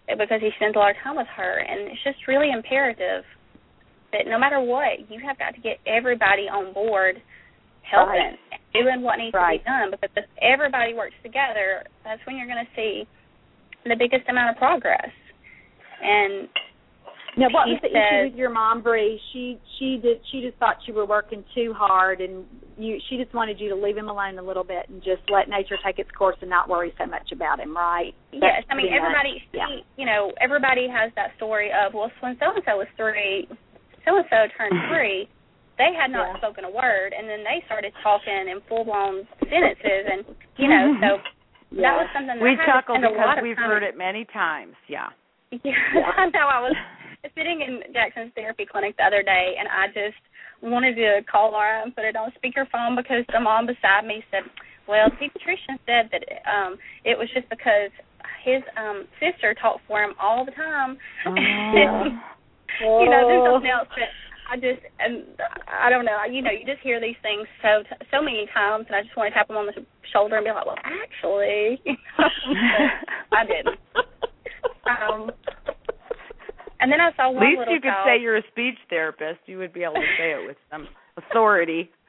because he spends a lot of time with her, and it's just really imperative that no matter what, you have got to get everybody on board helping, doing what needs Right. to be done. Because if everybody works together, that's when you're going to see the biggest amount of progress. And Now, what He was the says- issue with your mom, Bree? She she did she just thought you were working too hard, and you she just wanted you to leave him alone a little bit and just let nature take its course and not worry so much about him, right? yes, That's I mean pretty much- everybody. yeah. See, you know, everybody has that story of well, when so and so was three, so and so turned three. They had not Yeah. spoken a word, and then they started talking in full blown sentences, and you know, so that was something that we I had chuckle to spend a because we've time heard it many times. Yeah. Yeah, I know. I was sitting in Jackson's therapy clinic the other day, and I just wanted to call Laura and put it on speakerphone because the mom beside me said, "Well, the pediatrician said that um it was just because his um sister talked for him all the time." Oh. you know, there's something else that I just and I don't know. You know, you just hear these things so so many times, and I just want to tap him on the shoulder and be like, "Well, actually," I didn't. Um, and then I saw At least you could child. say you're a speech therapist. You would be able to say it with some authority.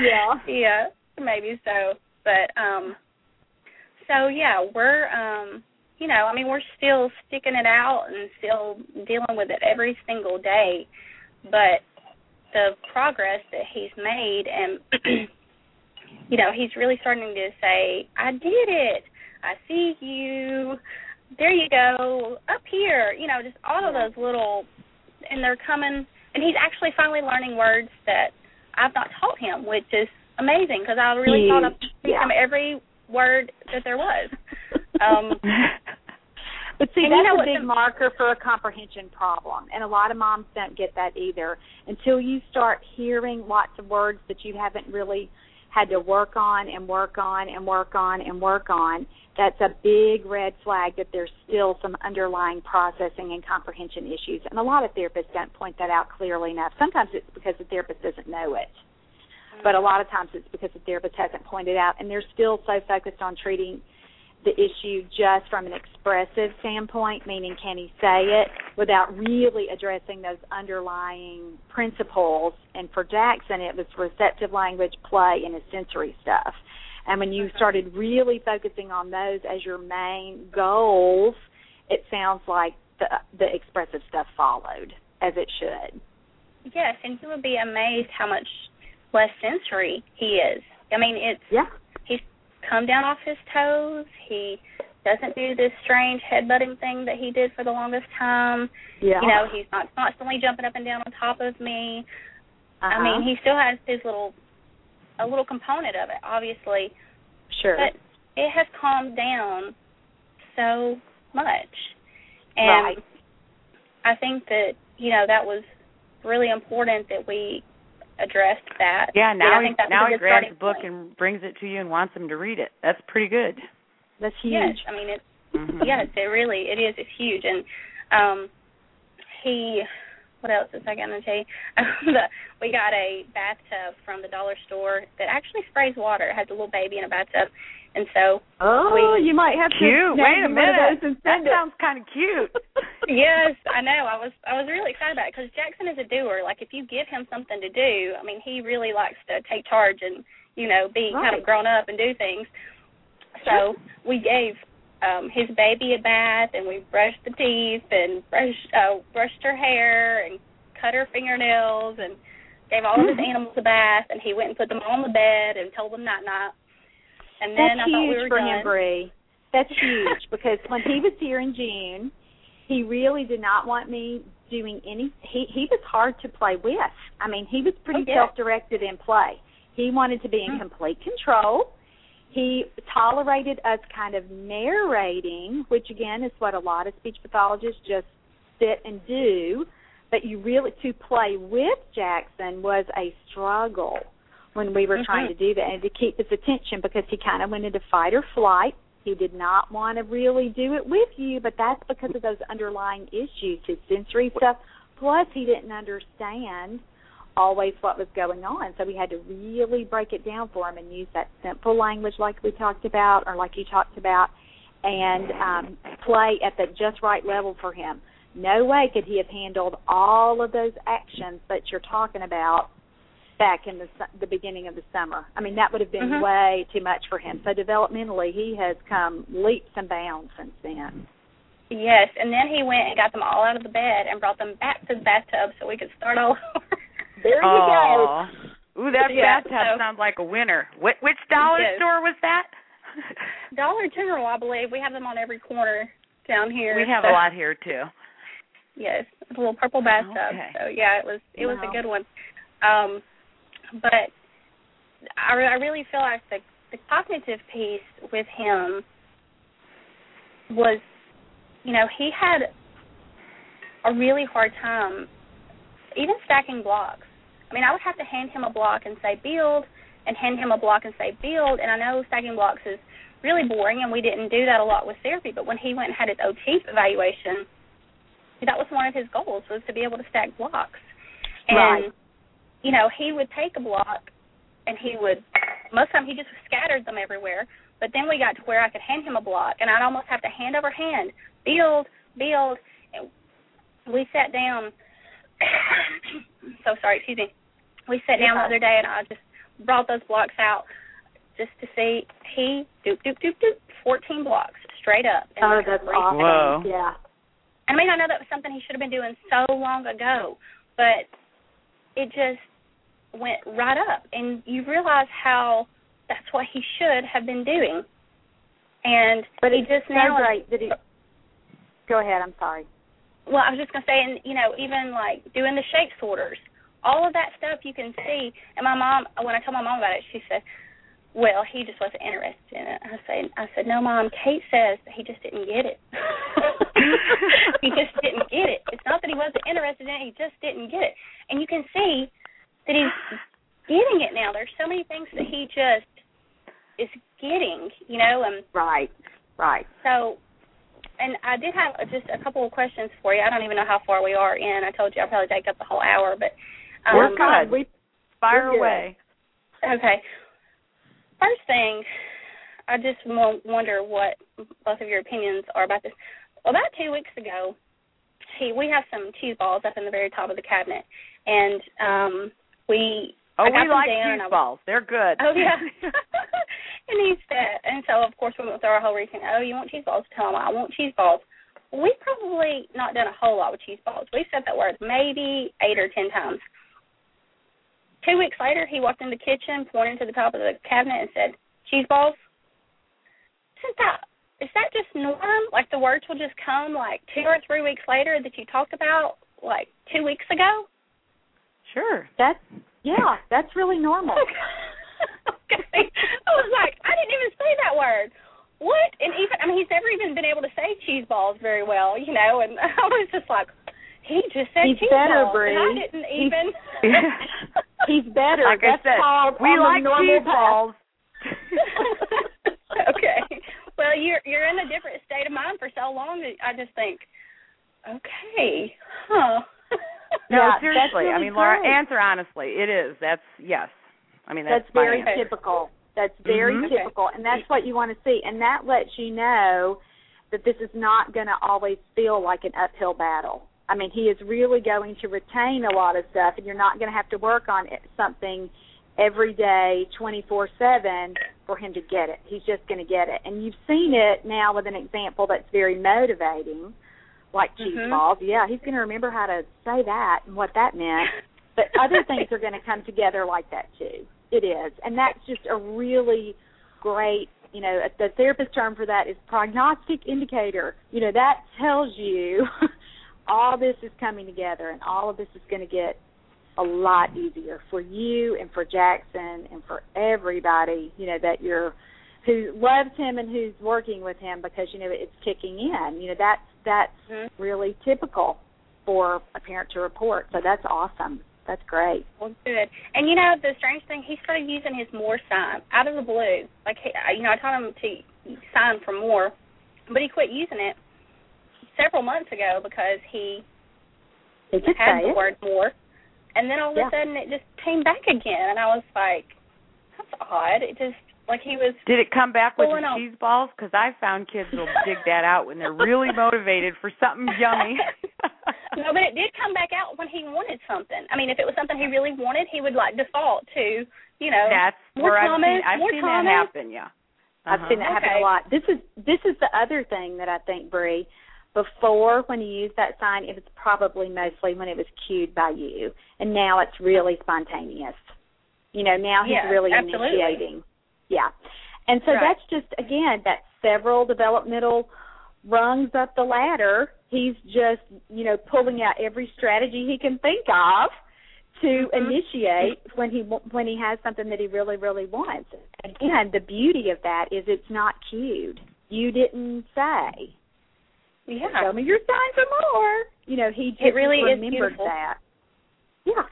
Yeah. yeah, maybe so. But um so yeah, we're um you know, I mean we're still sticking it out and still dealing with it every single day. But the progress that he's made and you know, he's really starting to say, I did it. I see you. There you go. Up here. You know, just all of those little and they're coming and he's actually finally learning words that I've not taught him, which is amazing because I really thought I'd teach him every word that there was. Um, But see, And you that's know a big marker for a comprehension problem, and a lot of moms don't get that either until you start hearing lots of words that you haven't really had to work on and work on and work on and work on. That's a big red flag that there's still some underlying processing and comprehension issues, and a lot of therapists don't point that out clearly enough. Sometimes it's because the therapist doesn't know it, but a lot of times it's because the therapist hasn't pointed out, and they're still so focused on treating the issue just from an expressive standpoint, meaning can he say it, without really addressing those underlying principles. And for Jackson, it was receptive language, play, and his sensory stuff. And when you started really focusing on those as your main goals, it sounds like the the expressive stuff followed as it should. yes, and you would be amazed how much less sensory he is. I mean, it's Yeah. Come down off his toes. He doesn't do this strange headbutting thing that he did for the longest time. Yeah. You know, he's not constantly jumping up and down on top of me. I Uh-huh. mean, he still has his little a little component of it, obviously, sure. but it has calmed down so much. And Right. I think that, you know, that was really important that we addressed that. Yeah, now I he that now he grabs starting the book point. and brings it to you and wants him to read it. That's pretty good. That's huge. Yes, I mean it Mhm. yes, it really it is. It's huge, and um, he. What else is I gonna tell you? the, we got a bathtub from the dollar store that actually sprays water. It has a little baby in a bathtub, and so Oh, We- you might have to Cute. snag Wait a you one of minute. That it. sounds kind of cute. yes, I know. I was I was really excited about it because Jackson is a doer. Like if you give him something to do, I mean, he really likes to take charge and you know be kind of grown up and do things. So we gave um his baby a bath and we brushed the teeth and brushed uh brushed her hair and cut her fingernails and gave all of his animals a bath and he went and put them on the bed and told them night night. And then That's I thought huge we were for done. him, Bree. That's huge because when he was here in June, he really did not want me doing any. He he was hard to play with. I mean, he was pretty Oh, yeah. self-directed in play. He wanted to be in Mm. complete control. He tolerated us kind of narrating, which again is what a lot of speech pathologists just sit and do. But you really to play with Jackson was a struggle when we were trying to mm-hmm. do that and to keep his attention because he kind of went into fight or flight. He did not want to really do it with you, but that's because of those underlying issues, his sensory stuff. Plus, he didn't understand always what was going on, so we had to really break it down for him and use that simple language like we talked about or like you talked about, and um, play at the just right level for him. No way could he have handled all of those actions that you're talking about back in the the beginning of the summer. I mean, that would have been Mhm. way too much for him. So developmentally, he has come leaps and bounds since then. Yes, and then he went and got them all out of the bed and brought them back to the bathtub so we could start all over. There you go. Ooh, that Yeah, bathtub so- sounds like a winner. Which, which dollar Yes. store was that? Dollar General, I believe. We have them on every corner down here. we have so, a lot here too. Yes, a little purple bathtub. Okay. So yeah, it was it was Wow. a good one. Um, but I, re- I really feel like the the cognitive piece with him was, you know, he had a really hard time even stacking blocks. I mean, I would have to hand him a block and say build, and hand him a block and say build. And I know stacking blocks is really boring, and we didn't do that a lot with therapy. But when he went and had his OT evaluation, that was one of his goals was to be able to stack blocks. And Right. you know, he would take a block, and he would most of the time he just scattered them everywhere. But then we got to where I could hand him a block, and I'd almost have to hand over hand build, build. And we sat down. so sorry, excuse me. We sat down the other day, and I just brought those blocks out just to see he doop doop doop doop fourteen blocks straight up. in Oh, that's awesome. Whoa. Yeah. I mean, I know that was something he should have been doing so long ago, but it just went right up, and you realize how that's what he should have been doing. And But he just so now. great that he. Go ahead. I'm sorry. Well, I was just gonna say, and you know, even like doing the shape sorters, all of that stuff you can see. And my mom, when I told my mom about it, she said, "Well, he just wasn't interested in it." I said, "I said no, mom. Kate says he just didn't get it. he just didn't get it. It's not that he wasn't interested in it; he just didn't get it. And you can see that he's getting it now. There's so many things that he just is getting, you know, and Right. Right. so, and I did have just a couple of questions for you. I don't even know how far we are in. I told you I'll probably take up the whole hour, but um, We're good. We Fire We're good. away. Okay. First thing, I just wo- wonder what both of your opinions are about this. Well, about two weeks ago, he we have some cheese balls up in the very top of the cabinet, and um we Oh, I got we like cheese balls. They're good. Oh yeah. and he said, and so of course we went through our whole routine. Oh, you want cheese balls? Tell him I want cheese balls. We've probably not done a whole lot with cheese balls. We've said that word maybe eight or ten times. Two weeks later, he walked in the kitchen, pointed to the top of the cabinet, and said, "Cheese balls." Isn't that is that just norm? Like the words will just come like two or three weeks later that you talked about like two weeks ago. Sure. That's yeah. That's really normal. okay. I was like, I didn't even say that word. What? And even I mean, he's never even been able to say cheese balls very well, you know. And I was just like, he just said He's cheese better, balls, Bree. and I didn't even. He's better. Like I That's said, called we like cheese path. balls. okay. Well, you're you're in a different state of mind for so long. that I just think, okay, huh. No, Yeah, that's seriously. I really mean, Laura, great. answer honestly. It is. That's yes. I mean, that's, That's very answer. typical. That's very Mhm. Typical, and that's what you want to see. And that lets you know that this is not going to always feel like an uphill battle. I mean, he is really going to retain a lot of stuff, and you're not going to have to work on it, something every day, 24/7, for him to get it. He's just going to get it, and you've seen it now with an example that's very motivating, like cheese Mhm. balls. Yeah, he's going to remember how to say that and what that meant. But other things are going to come together like that too. It is, and that's just a really great you know the therapist term for that is prognostic indicator. You know that tells you all this is coming together and all of this is going to get a lot easier for you and for Jackson and for everybody you know that you're who loves him and who's working with him because you know it's kicking in. You know that's that's mm-hmm. really typical for a parent to report. So that's awesome that's great. Well, good. And you know, the strange thing, he started using his more sign out of the blue. Like, he, you know, I taught him to sign for more, but he quit using it several months ago because he had the it. word more. And then all of yeah. a sudden, it just came back again, and I was like, "That's odd." It just like he was. Did it come back with the pulling cheese balls? Because I found kids will dig that out when they're really motivated for something yummy. no, but it did come back out when he wanted something. I mean, if it was something he really wanted, he would like default to, you know, That's more where comments, I've seen, I've more seen comments. that happen. Yeah. Uh-huh. I've seen that happen Okay. a lot. This is this is the other thing that I think, Bree. Before, when you used that sign, it was probably mostly when it was cued by you, and now it's really spontaneous. You know, now he's Yes, really absolutely. initiating. Yeah, and so Right. that's just again that's several developmental rungs up the ladder. He's just you know pulling out every strategy he can think of to Mhm. initiate when he when he has something that he really really wants. Again, the beauty of that is it's not cued. You didn't say, Yeah. "Show me your sign for more." You know, he just It really remembered beautiful. that. Yeah,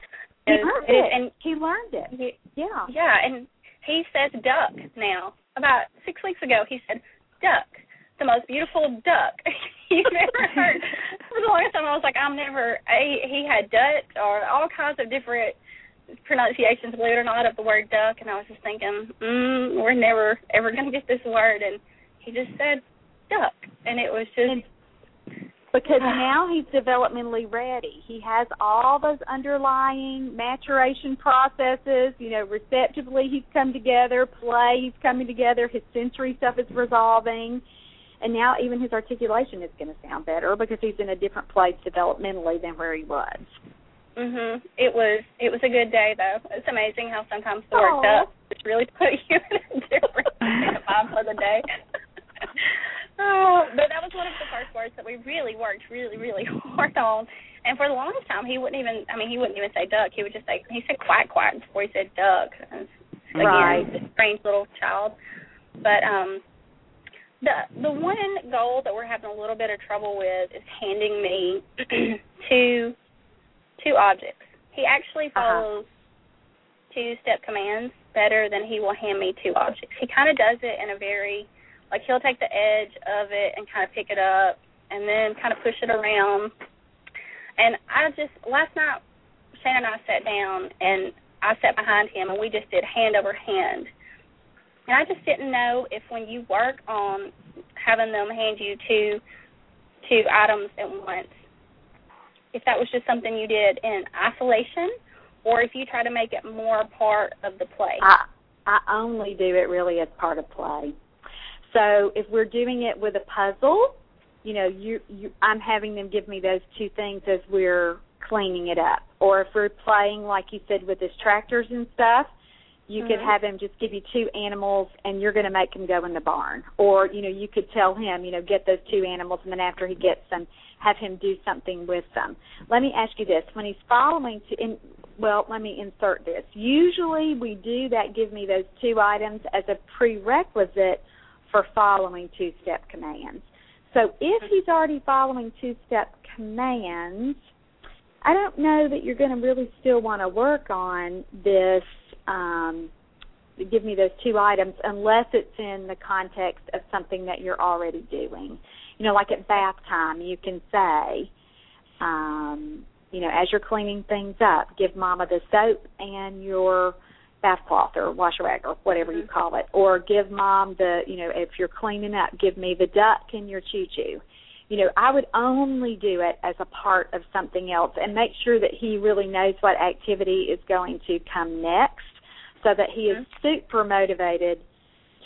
he is- learned it is- and- he learned it. Ye- Yeah. Yeah, and he says duck now. About six weeks ago, he said duck, the most beautiful duck you've ever heard. For the longest time, I was like, I'm never. He, he had duck or all kinds of different pronunciations, believe it or not, of the word duck, and I was just thinking, mm, we're never ever going to get this word, and he just said duck, and it was just. And because now he's developmentally ready. He has all those underlying maturation processes. You know, receptively he's come together, play he's coming together, his sensory stuff is resolving, and now even his articulation is going to sound better because he's in a different place developmentally than where he was. Mhm. It was it was a good day though. It's amazing how sometimes the Aw. word duck just really put you in a different vibe for the day. oh, but that was one of the first words that we really worked really really hard on. And for the longest time, he wouldn't even. I mean, he wouldn't even say duck. He would just say he said quack quack before he said duck. And again, Right. strange little child. But um, the the one goal that we're having a little bit of trouble with is handing me two two objects. He actually Uh-huh. follows two step commands better than he will hand me two objects. He kind of does it in a very like he'll take the edge of it and kind of pick it up and then kind of push it around. And I just last night Shannon and I sat down and I sat behind him and we just did hand over hand. And I just didn't know if when you work on having them hand you two two items at once, if that was just something you did in isolation or if you try to make it more part of the play. I I only do it really as part of play. So if we're doing it with a puzzle, you know, you you I'm having them give me those two things as we're cleaning it up. Or if we're playing like you said with his tractors and stuff, you could Mhm. have him just give you two animals and you're going to make him go in the barn. Or, you know, you could tell him, you know, get those two animals and then after he gets them, have him do something with them. Let me ask you this. When he's following to in well, let me insert this. Usually we do that give me those two items as a prerequisite for following two step commands. So if he's already following two step commands, I don't know that you're going to really still want to work on this um give me those two items unless it's in the context of something that you're already doing. You know, like at bath time, you can say, um, you know, as you're cleaning things up, give mama the soap and your bath cloth or wash rag or whatever you call it. Or give mom the, you know, if you're cleaning up, give me the duck and your choo choo. You know, I would only do it as a part of something else and make sure that he really knows what activity is going to come next so that he is mm-hmm. super motivated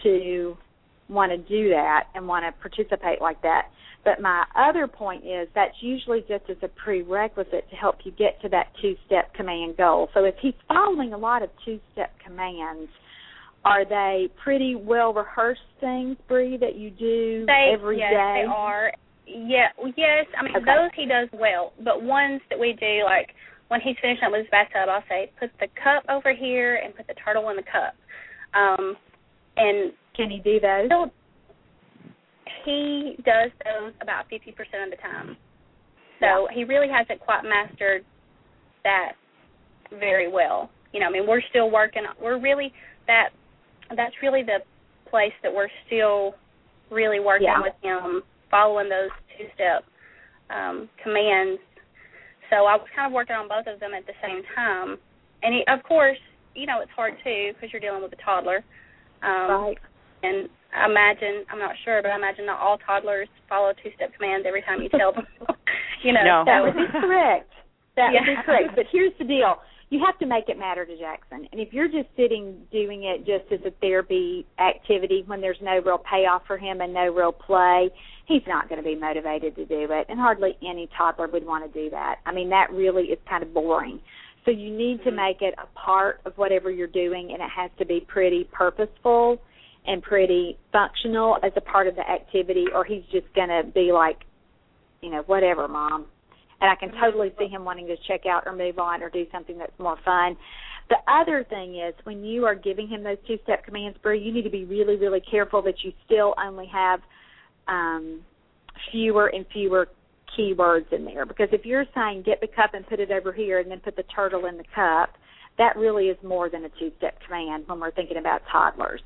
to want to do that and want to participate like that. But my other point is that's usually just as a prerequisite to help you get to that two step command goal. So if he's following a lot of two step commands, are they pretty well rehearsed things, Bree, that you do they, every yes, day? they are. Yeah, yes. I mean, Okay. those he does well, but ones that we do, like when he's finishing up with his bathtub, I'll say, put the cup over here and put the turtle in the cup. Um, and Can he do those? he'll, he does those about 50% of the time. So he really hasn't quite mastered that very well. You know, I mean, we're still working. We're really that. That's really the place that we're still really working Yeah. with him, following those two-step um, commands. So I was kind of working on both of them at the same time, and he, of course, you know, it's hard too because you're dealing with a toddler. Um, right. and I imagine I'm not sure, but I imagine not all toddlers follow two step commands every time you tell them. you know, No. That would be correct. That would be correct. But here's the deal. You have to make it matter to Jackson. And if you're just sitting doing it just as a therapy activity when there's no real payoff for him and no real play, he's not going to be motivated to do it. And hardly any toddler would want to do that. I mean, that really is kind of boring. So you need to Mhm. make it a part of whatever you're doing and it has to be pretty purposeful and pretty functional as a part of the activity or he's just going to be like, you know, whatever, mom. And I can totally see him wanting to check out or move on or do something that's more fun. The other thing is when you are giving him those two step commands, Bree, you need to be really, really careful that you still only have um fewer and fewer keywords in there. Because if you're saying get the cup and put it over here and then put the turtle in the cup, that really is more than a two step command when we're thinking about toddlers.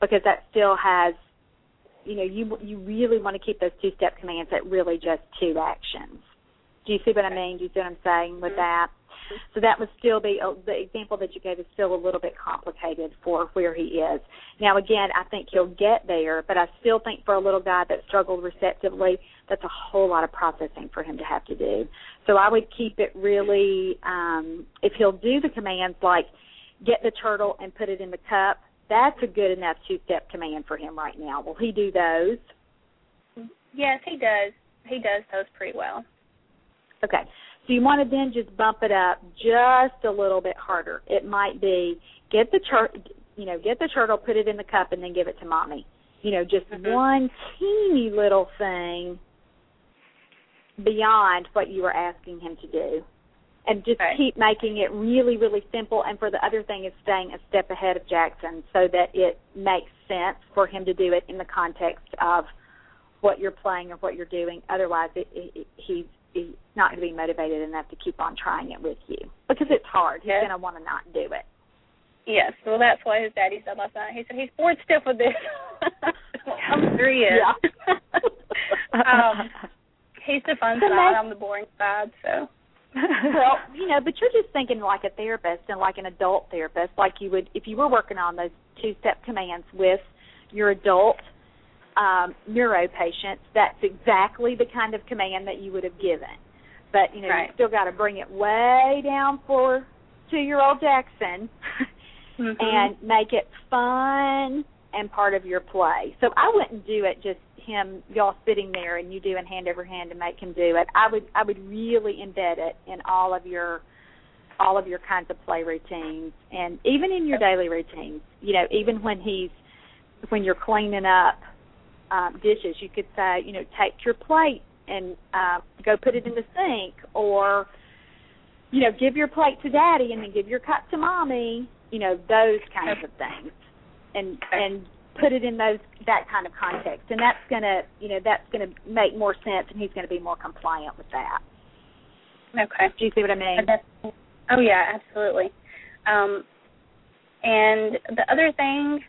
Because that still has you know, you you really want to keep those two step commands at really just two actions. Do you see what I mean? Do you see what I'm saying with Mhm. that? So that would still be uh, the example that you gave is still a little bit complicated for where he is. Now again, I think he'll get there, but I still think for a little guy that struggled receptively, that's a whole lot of processing for him to have to do. So I would keep it really um if he'll do the commands like get the turtle and put it in the cup, that's a good enough two step command for him right now. Will he do those? yes, he does. He does those pretty well. Okay. So you want to then just bump it up just a little bit harder. It might be get the tur- you know, get the turtle, put it in the cup, and then give it to mommy. You know, just Mhm. one teeny little thing beyond what you were asking him to do. And just Right. keep making it really, really simple. And for the other thing is staying a step ahead of Jackson so that it makes sense for him to do it in the context of what you're playing or what you're doing. Otherwise, it, it, he's he's not going to be motivated enough to keep on trying it with you because it's hard. He's Yes. going to want to not do it. Yes, well, that's what his daddy said last night. He said he's bored stiff with this. I'm he. Yeah. um, he's the fun side. I'm the boring side. So. well, you know, but you're just thinking like a therapist and like an adult therapist, like you would if you were working on those two step commands with your adult um neuro patients, that's exactly the kind of command that you would have given. But, you know, Right. you still gotta bring it way down for two year old Jackson Mhm. and make it fun and part of your play. So I wouldn't do it just him y'all sitting there and you doing hand over hand to make him do it. I would I would really embed it in all of your all of your kinds of play routines and even in your daily routines. You know, even when he's when you're cleaning up um dishes, you could say, you know, take your plate and uh go put it in the sink or you know, give your plate to daddy and then give your cup to mommy, you know, those kinds of things. And and put it in those that kind of context. And that's gonna you know, that's gonna make more sense and he's gonna be more compliant with that. Okay. Do you see what I mean? Oh yeah, absolutely. Um, and the other thing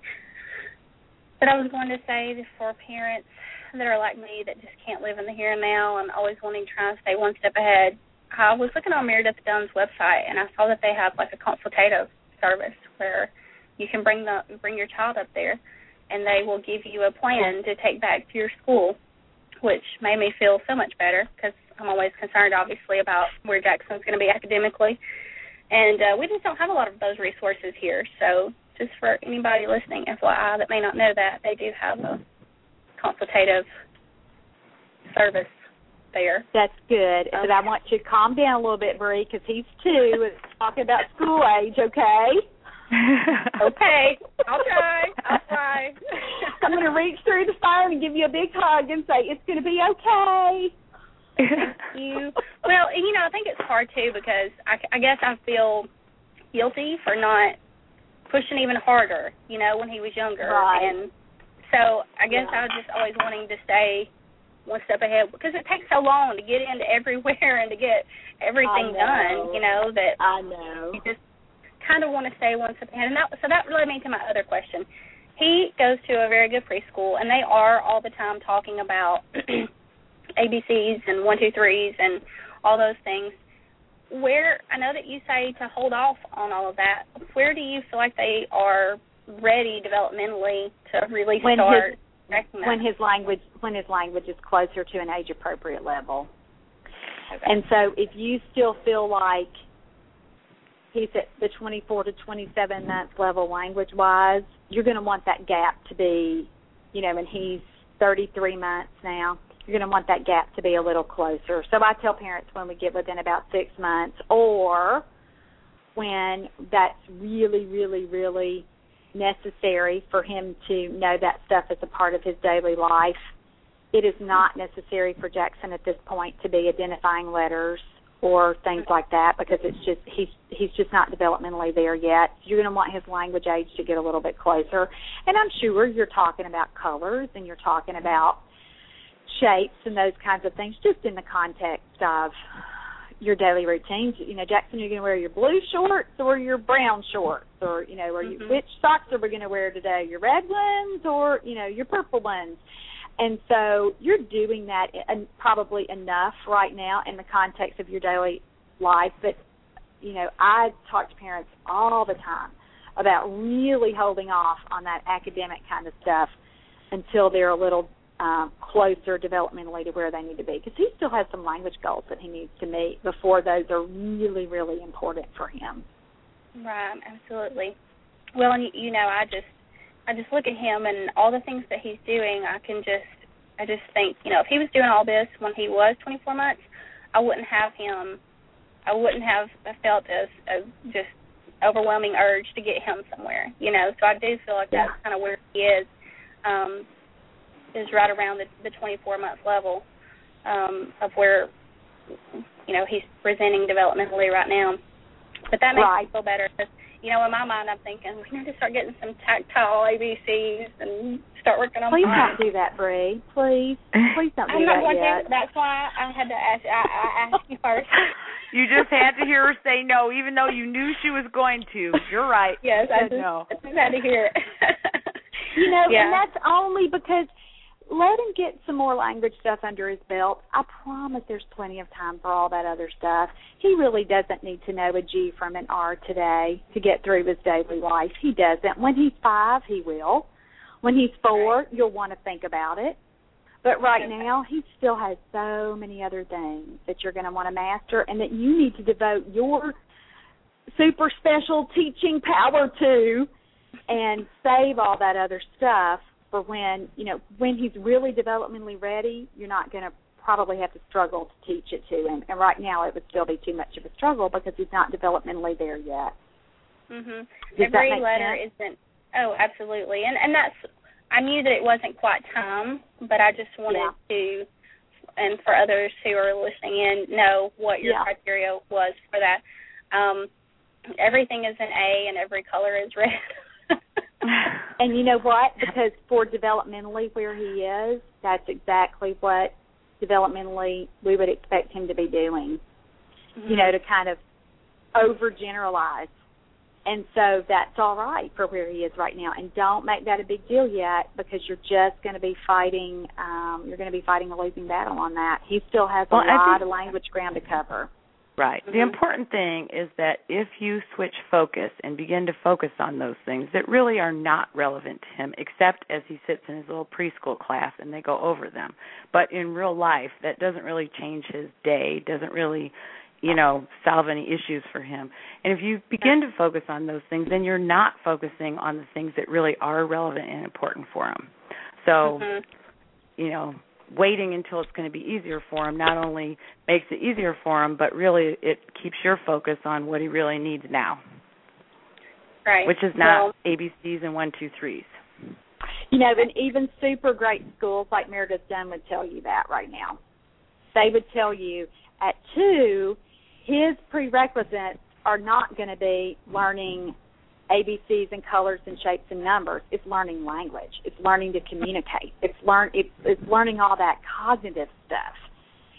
that I was going to say for parents that are like me that just can't live in the here and now and always wanting to try and stay one step ahead, I was looking on Meredith Dunn's website and I saw that they have like a consultative service where you can bring the bring your child up there and they will give you a plan to take back to your school, which made me feel so much better because I'm always concerned, obviously, about where Jackson's going to be academically. And uh, we just don't have a lot of those resources here. So, just for anybody listening, FYI, that may not know that, they do have a consultative service there. That's good. But I want you to calm down a little bit, Bree, because he's two and talking about school age, okay? okay, I'll try. I'll try. I'm going to reach through the phone and give you a big hug and say it's going to be okay. Thank you. Well, you know, I think it's hard too because I, I guess I feel guilty for not pushing even harder. You know, when he was younger, Right. and so I guess Yeah. I was just always wanting to stay one step ahead because it takes so long to get into everywhere and to get everything done. You know that I know. you just kind of want to stay one step ahead. And that, so that led me to my other question. He goes to a very good preschool, and they are all the time talking about ABCs and one, two, threes, and all those things. Where I know that you say to hold off on all of that. Where do you feel like they are ready developmentally to really When start his- When his language when his language is closer to an age appropriate level. Okay. And so if you still feel like he's at the 24 to 27 month level language wise, you're going to want that gap to be, you know, and he's 33 months now, you're going to want that gap to be a little closer. So I tell parents when we get within about six months or when that's really, really, really necessary for him to know that stuff as a part of his daily life. It is not necessary for Jackson at this point to be identifying letters or things like that because it's just he's he's just not developmentally there yet. You're going to want his language age to get a little bit closer. And I'm sure you're talking about colors and you're talking about shapes and those kinds of things just in the context of your daily routines. You know, Jackson, you're going to wear your blue shorts or your brown shorts, or you know, are you Mhm. which socks are we going to wear today? Your red ones or you know your purple ones? And so you're doing that and probably enough right now in the context of your daily life. But you know, I talk to parents all the time about really holding off on that academic kind of stuff until they're a little um, closer developmentally to where they need to be because he still has some language goals that he needs to meet before those are really really important for him Right, absolutely. Well, and you, know, I just I just look at him and all the things that he's doing. I can just I just think, you know, if he was doing all this when he was 24 months, I wouldn't have him. I wouldn't have felt as a just overwhelming urge to get him somewhere. You know, so I do feel like Yeah. that's kind of where he is. Um, is right around the, the 24 month level um, of where you know he's presenting developmentally right now. But that makes Right. me feel better 'cause, you know, in my mind, I'm thinking we need to start getting some tactile ABCs and start working on. please mine. don't do that Bree please please don't do I'm not that going yet to. That's why I had to ask. I, I asked you first. You just had to hear her say no, even though you knew she was going to. You're right. Yes, I said just, no. I just had to hear it. You know, yeah. and that's only because let him get some more language stuff under his belt. I promise there's plenty of time for all that other stuff. He really doesn't need to know a G from an R today to get through his daily life. He doesn't. When he's five, he will. When he's four, you'll want to think about it. But right now, he still has so many other things that you're going to want to master and that you need to devote your super special teaching power to and save all that other stuff for when you know when he's really developmentally ready you're not going to probably have to struggle to teach it to him and right now it would still be too much of a struggle because he's not developmentally there yet Mhm. Every letter sense? isn't. Oh, absolutely. And and that's. I knew that it wasn't quite time, but I just wanted to, and for others who are listening in, know what your Yeah. criteria was for that. Um, everything is an A, and every color is red. and you know what because for developmentally where he is that's exactly what developmentally we would expect him to be doing you know, to kind of overgeneralize. And so that's all right for where he is right now. And don't make that a big deal yet because you're just going to be fighting. Um, you're going to be fighting a losing battle on that. He still has a Well, lot think- of language ground to cover. Right. The Mhm. important thing is that if you switch focus and begin to focus on those things that really are not relevant to him, except as he sits in his little preschool class and they go over them. But in real life, that doesn't really change his day, doesn't really, you know, solve any issues for him. And if you begin to focus on those things, then you're not focusing on the things that really are relevant and important for him. So, Mhm. you know, waiting until it's going to be easier for him not only makes it easier for him, but really it keeps your focus on what he really needs now. Right. Which is not well, ABCs and one, two, threes. You know, and even super great schools like Meredith Dunn would tell you that right now. They would tell you at two, his prerequisites are not going to be learning ABCs and colors and shapes and numbers. It's learning language. It's learning to communicate. It's learn it's, it's learning all that cognitive stuff.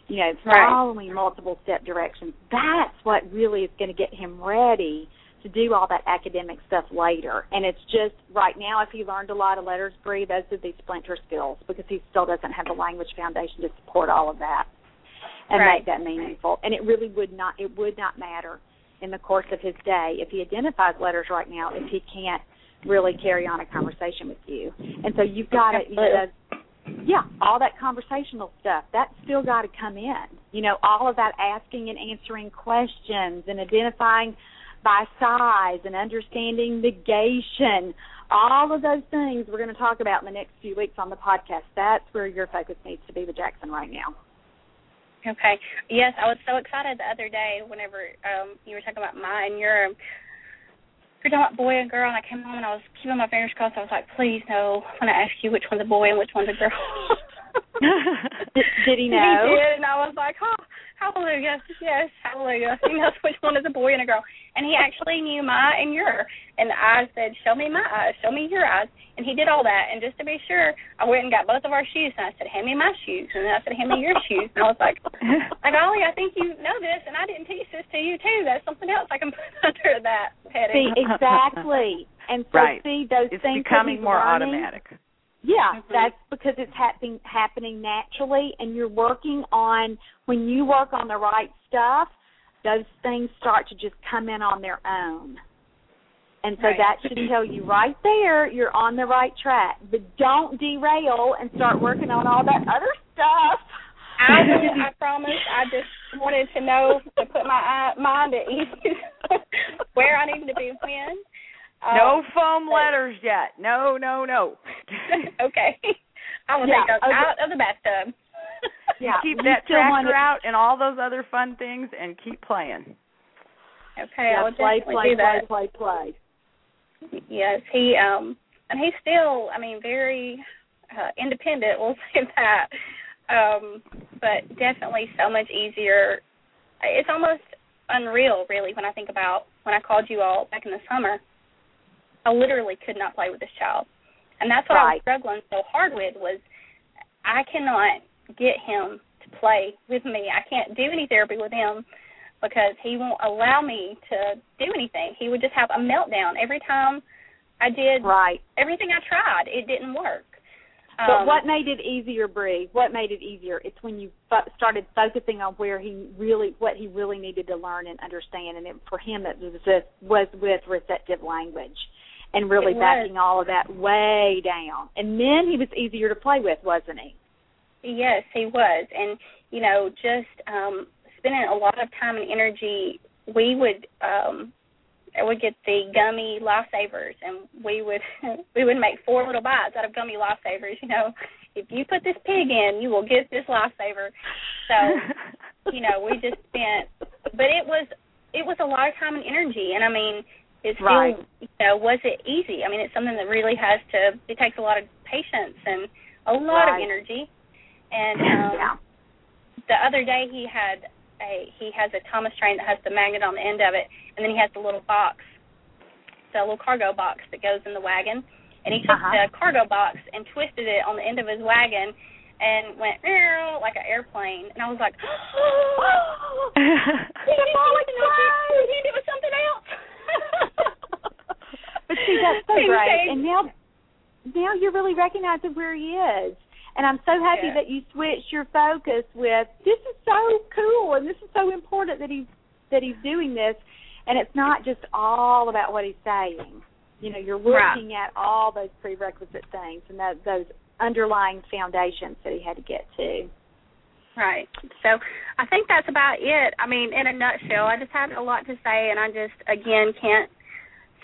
You know, following right. multiple step directions. That's what really is going to get him ready to do all that academic stuff later. And it's just right now, if he learned a lot of letters, Bree, those are these splinter skills because he still doesn't have the language foundation to support all of that and right. make that meaningful. And it really would not it would not matter in the course of his day if he identifies letters right now if he can't really carry on a conversation with you. And so you've got to you know yeah, all that conversational stuff, that's still got to come in. You know, all of that asking and answering questions and identifying by size and understanding negation. All of those things we're going to talk about in the next few weeks on the podcast. That's where your focus needs to be with Jackson right now. Okay. Yes, I was so excited the other day whenever um you were talking about my and your you're talking about boy and girl and I came home and I was keeping my fingers crossed. I was like, please no, I'm gonna ask you which one's a boy and which one's a girl. did, did he know? He did and I was like, Oh, hallelujah, yes, hallelujah. He knows which one is a boy and a girl. And he actually knew my and your and I said, Show me my eyes, show me your eyes and he did all that. And just to be sure, I went and got both of our shoes, and I said, "Hand me my shoes," and then I said, "Hand me your shoes." And I was like, "Like Ollie, I think you know this, and I didn't teach this to you too. That's something else I can put under that heading." See, exactly. And so right. see those it's things becoming more learning, automatic. Yeah, mm-hmm. that's because it's happening happening naturally, and you're working on when you work on the right stuff. Those things start to just come in on their own. And so right. that should tell you right there you're on the right track. But don't derail and start working on all that other stuff. I I promise. I just wanted to know to put my mind at ease where I needed to be when. Um, no foam letters yet. No, no, no. okay. I will yeah, take those okay. out of the bathtub. yeah, keep that still tractor want out and all those other fun things and keep playing. Okay, yeah, I will play, definitely play, do that. play, play, play. Yes, he um and he's still, I mean, very uh, independent. We'll say that, um, but definitely so much easier. It's almost unreal, really, when I think about when I called you all back in the summer. I literally could not play with this child, and that's what I was struggling so hard with was I cannot get him to play with me. I can't do any therapy with him because he won't allow me to do anything. He would just have a meltdown every time I did Right. everything I tried. It didn't work. But Um, what made it easier, Bree? What made it easier? It's when you fo- started focusing on where he really, what he really needed to learn and understand, and it, for him, it was just, was with receptive language, and really It was. backing all of that way down. And then he was easier to play with, wasn't he? Yes, he was, and you know, just um spending a lot of time and energy. We would um I would get the gummy lifesavers, and we would we would make four little bites out of gummy lifesavers. You know, if you put this pig in, you will get this lifesaver. So you know, we just spent, but it was it was a lot of time and energy, and I mean, it's still Right. you know, was it easy? I mean, it's something that really has to. It takes a lot of patience and a lot of Right. energy. And um, yeah. the other day he had a he has a Thomas train that has the magnet on the end of it, and then he has the little box, the little cargo box that goes in the wagon. And he took Uh-huh. the cargo box and twisted it on the end of his wagon, and went like an airplane. And I was like, he didn't it was something else. But see, that's so great. And now, now you're really recognizing where he is. And I'm so happy Yeah. that you switched your focus with this is so cool and this is so important that he's that he's doing this and it's not just all about what he's saying. You know, you're Right. looking at all those prerequisite things and that, those underlying foundations that he had to get to. Right. So I think that's about it. I mean, in a nutshell, I just had a lot to say, and I just again can't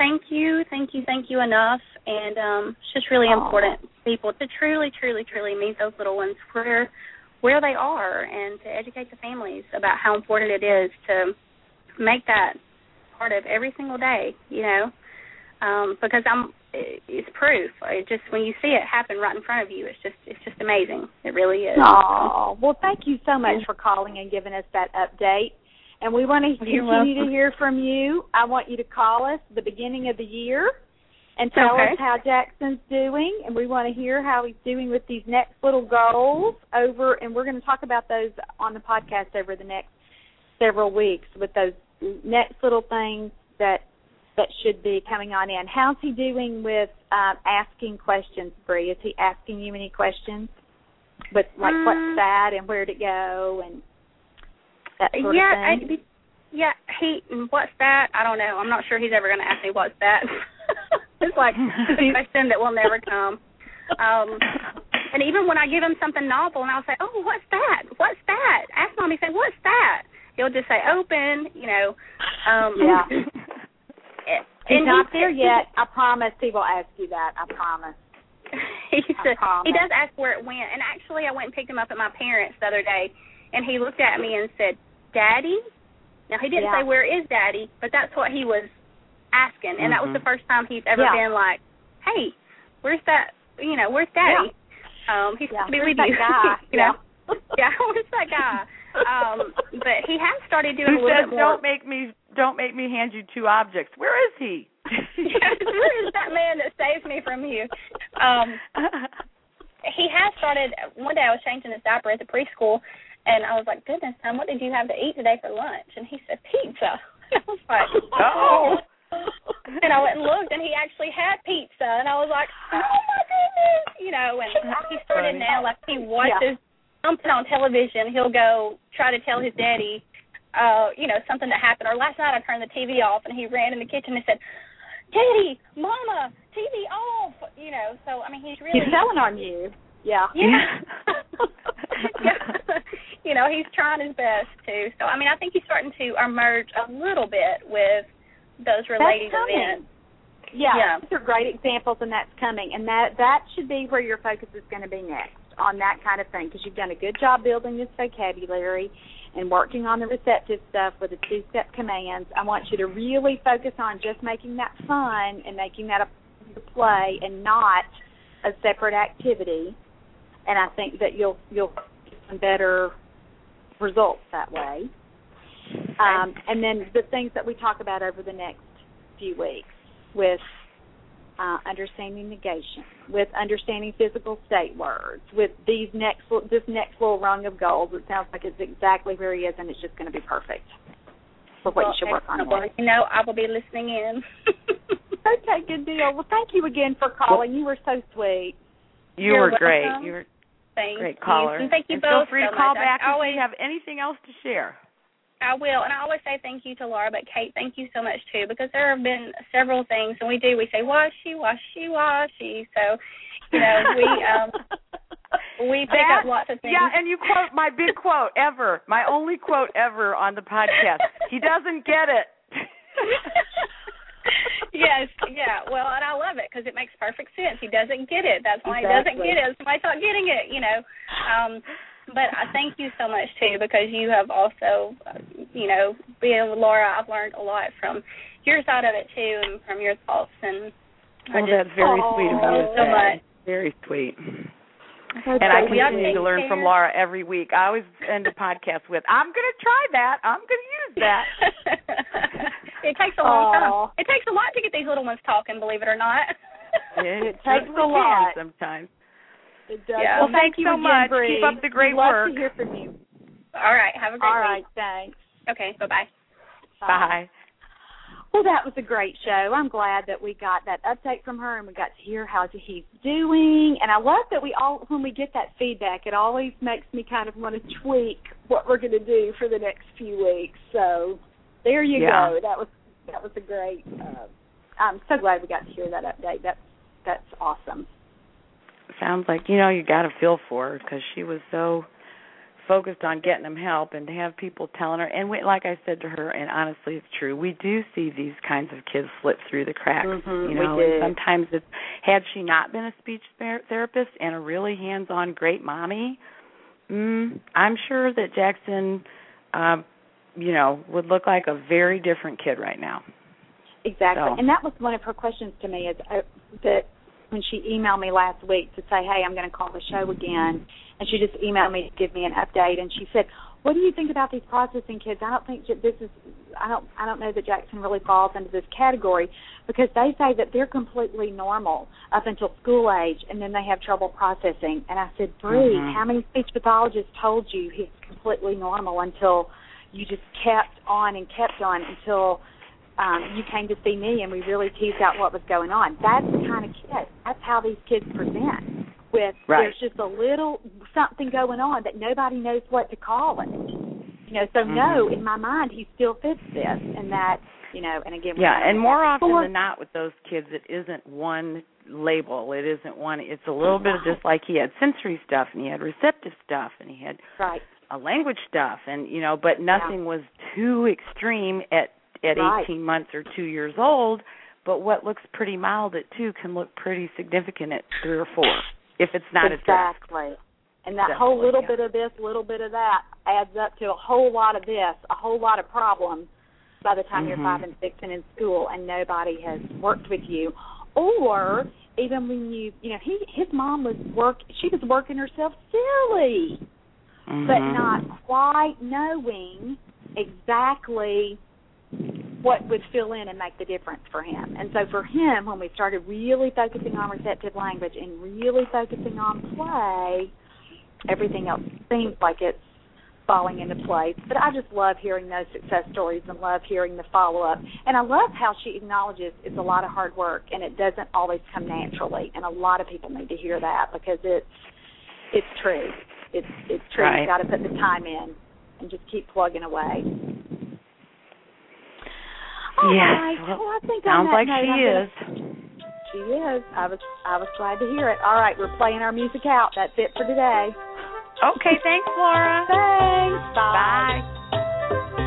thank you, thank you, thank you enough. And um, it's just really Aw. important people to truly, truly, truly meet those little ones where where they are, and to educate the families about how important it is to make that part of every single day. You know, um, because I'm it's proof. It just when you see it happen right in front of you, it's just it's just amazing. It really is. Oh well, thank you so much for calling and giving us that update. And we want to continue to hear from you. I want you to call us the beginning of the year and tell okay. us how Jackson's doing. And we want to hear how he's doing with these next little goals over. And we're going to talk about those on the podcast over the next several weeks with those next little things that that should be coming on in. How's he doing with um, asking questions, Bree? Is he asking you any questions? But like um, what's that and where'd it go and that sort yeah, of thing? I, yeah, he what's that? I don't know. I'm not sure he's ever going to ask me what's that. it's like a question that will never come. Um and even when I give him something novel and I'll say, "Oh, what's that? What's that?" Ask mommy, say, "What's that?" He'll just say, "Open," you know. Um Yeah. He's not he- there yet. I promise he will ask you that. I promise. he I promise. he does ask where it went. And actually, I went and picked him up at my parents the other day, and he looked at me and said, "Daddy." Now he didn't Yeah. say where is Daddy, but that's what he was asking, and that was the Mhm. first time he's ever Yeah. been like, "Hey, where's that? You know, where's Daddy?" Um, he's Yeah. supposed to be Where's with that you. guy? you know? yeah, where's that guy? Um, but he has started doing a little says bit more. don't make me don't make me hand you two objects? Where is he? yes, where is that man that saved me from you? Um, he has started. One day I was changing his diaper at the preschool, and I was like, "Goodness, son, what did you have to eat today for lunch?" And he said, "Pizza." I was like, Oh. And I went and looked, and he actually had pizza, and I was like, "Oh my goodness!" You know, and he started now like he watches something on television. He'll go try to tell his daddy, uh, you know, something that happened. Or last night I turned the TV off, and he ran in the kitchen and said, "Daddy, Mama, TV off!" You know, so I mean, he's really He's telling on you. Yeah. yeah. you know, he's trying his best too. So I mean, I think he's starting to emerge a little bit with those related events. Yeah, Yeah. those are great examples, and that's coming. And that that should be where your focus is going to be next on that kind of thing, because you've done a good job building this vocabulary and working on the receptive stuff with the two-step commands. I want you to really focus on just making that fun and making that a a play and not a separate activity. And I think that you'll you'll get some better results that way. Um, and then the things that we talk about over the next few weeks with uh, understanding negation, with understanding physical state words, with these next this next little rung of goals. It sounds like it's exactly where he is, and it's just going to be perfect for what well, you should work on. excellent. Well. You know, I will be listening in. Okay, good deal. Well, thank you again for calling. You were so sweet. You You're were great. You were Thank great you. caller. And thank you and both Feel free so to call much. back I if always, you have anything else to share. I will, and I always say thank you to Laura, but Kate, thank you so much too, because there have been several things, and we do we say washy, washy, washy. So, you know, we um we pick That- up lots of things. Yeah, and you quote my big quote ever, my only quote ever on the podcast. He doesn't get it. yes, yeah. Well, and I love it because it makes perfect sense. He doesn't get it. That's why he doesn't get it. Somebody's not getting it, you know. Um, but I thank you so much too because you have also, uh, you know, being with Laura, I've learned a lot from your side of it too, and from your thoughts. And I just that's very sweet of you Oh, so much. Very sweet. That's And I so we continue take to learn from. Laura every week. I always end the podcast with, "I'm going to try that. I'm going to use that." it takes a long Aw. time. It takes a lot to get these little ones talking, believe it or not. It takes a lot. can sometimes. It does. Yeah. Well, Well, thank thanks you so again, much. Bree. Keep up the great We'd love work. to hear from you. All right, have a great All week. right, thanks. Okay, bye bye. Bye. Well, that was a great show. I'm glad that we got that update from her and we got to hear how he's doing. And I love that we all, when we get that feedback, it always makes me kind of want to tweak what we're going to do for the next few weeks. So there you Yeah. go. That was that was a great. Uh, I'm so glad we got to hear that update. That's that's awesome. Sounds like you know you got to feel for her because she was so focused on getting them help and to have people telling her and we, like I said to her and honestly it's true we do see these kinds of kids slip through the cracks Mhm, you we know and sometimes it's had she not been a speech ther- therapist and a really hands-on great mommy mm, I'm sure that Jackson um you know would look like a very different kid right now Exactly. So. And that was one of her questions to me is uh, that when she emailed me last week to say, "Hey, I'm going to call the show again," and she just emailed me to give me an update, and she said, "What do you think about these processing kids? I don't think that this is. I don't. I don't know that Jackson really falls into this category because they say that they're completely normal up until school age, and then they have trouble processing." And I said, "Bree, Mhm. how many speech pathologists told you he's completely normal until you just kept on and kept on until?" Um, you came to see me and we really teased out what was going on. That's the kind of kid. That's how these kids present. With Right. there's just a little something going on that nobody knows what to call it. You know, so no, Mhm. in my mind he still fits this and that, you know, and again Yeah, and more often before. than not with those kids, it isn't one label. It isn't one. It's a little bit of just like he had sensory stuff and he had receptive stuff and he had right. a language stuff and you know, but nothing was too extreme at at Right. 18 months or 2 years old. But what looks pretty mild at 2 can look pretty significant at 3 or 4 if it's not addressed. exactly. And that whole little yeah. bit of this, little bit of that adds up to a whole lot of this, a whole lot of problems by the time you're Mhm. five and six and in school and nobody has worked with you. Or even when you you know, he his mom was work she was working herself silly but Mhm. not quite knowing exactly what would fill in and make the difference for him. And so for him, when we started really focusing on receptive language and really focusing on play, everything else seems like it's falling into place. But I just love hearing those success stories and love hearing the follow up. And I love how she acknowledges it's a lot of hard work and it doesn't always come naturally. And a lot of people need to hear that because it's it's true. It's it's true. Right. You've got to put the time in and just keep plugging away. All Yes. right. Well, Well, I think Sounds like she is. She is. I was I was glad to hear it. All right, we're playing our music out. That's it for today. Okay, thanks, Laura. Thanks. Bye. Bye.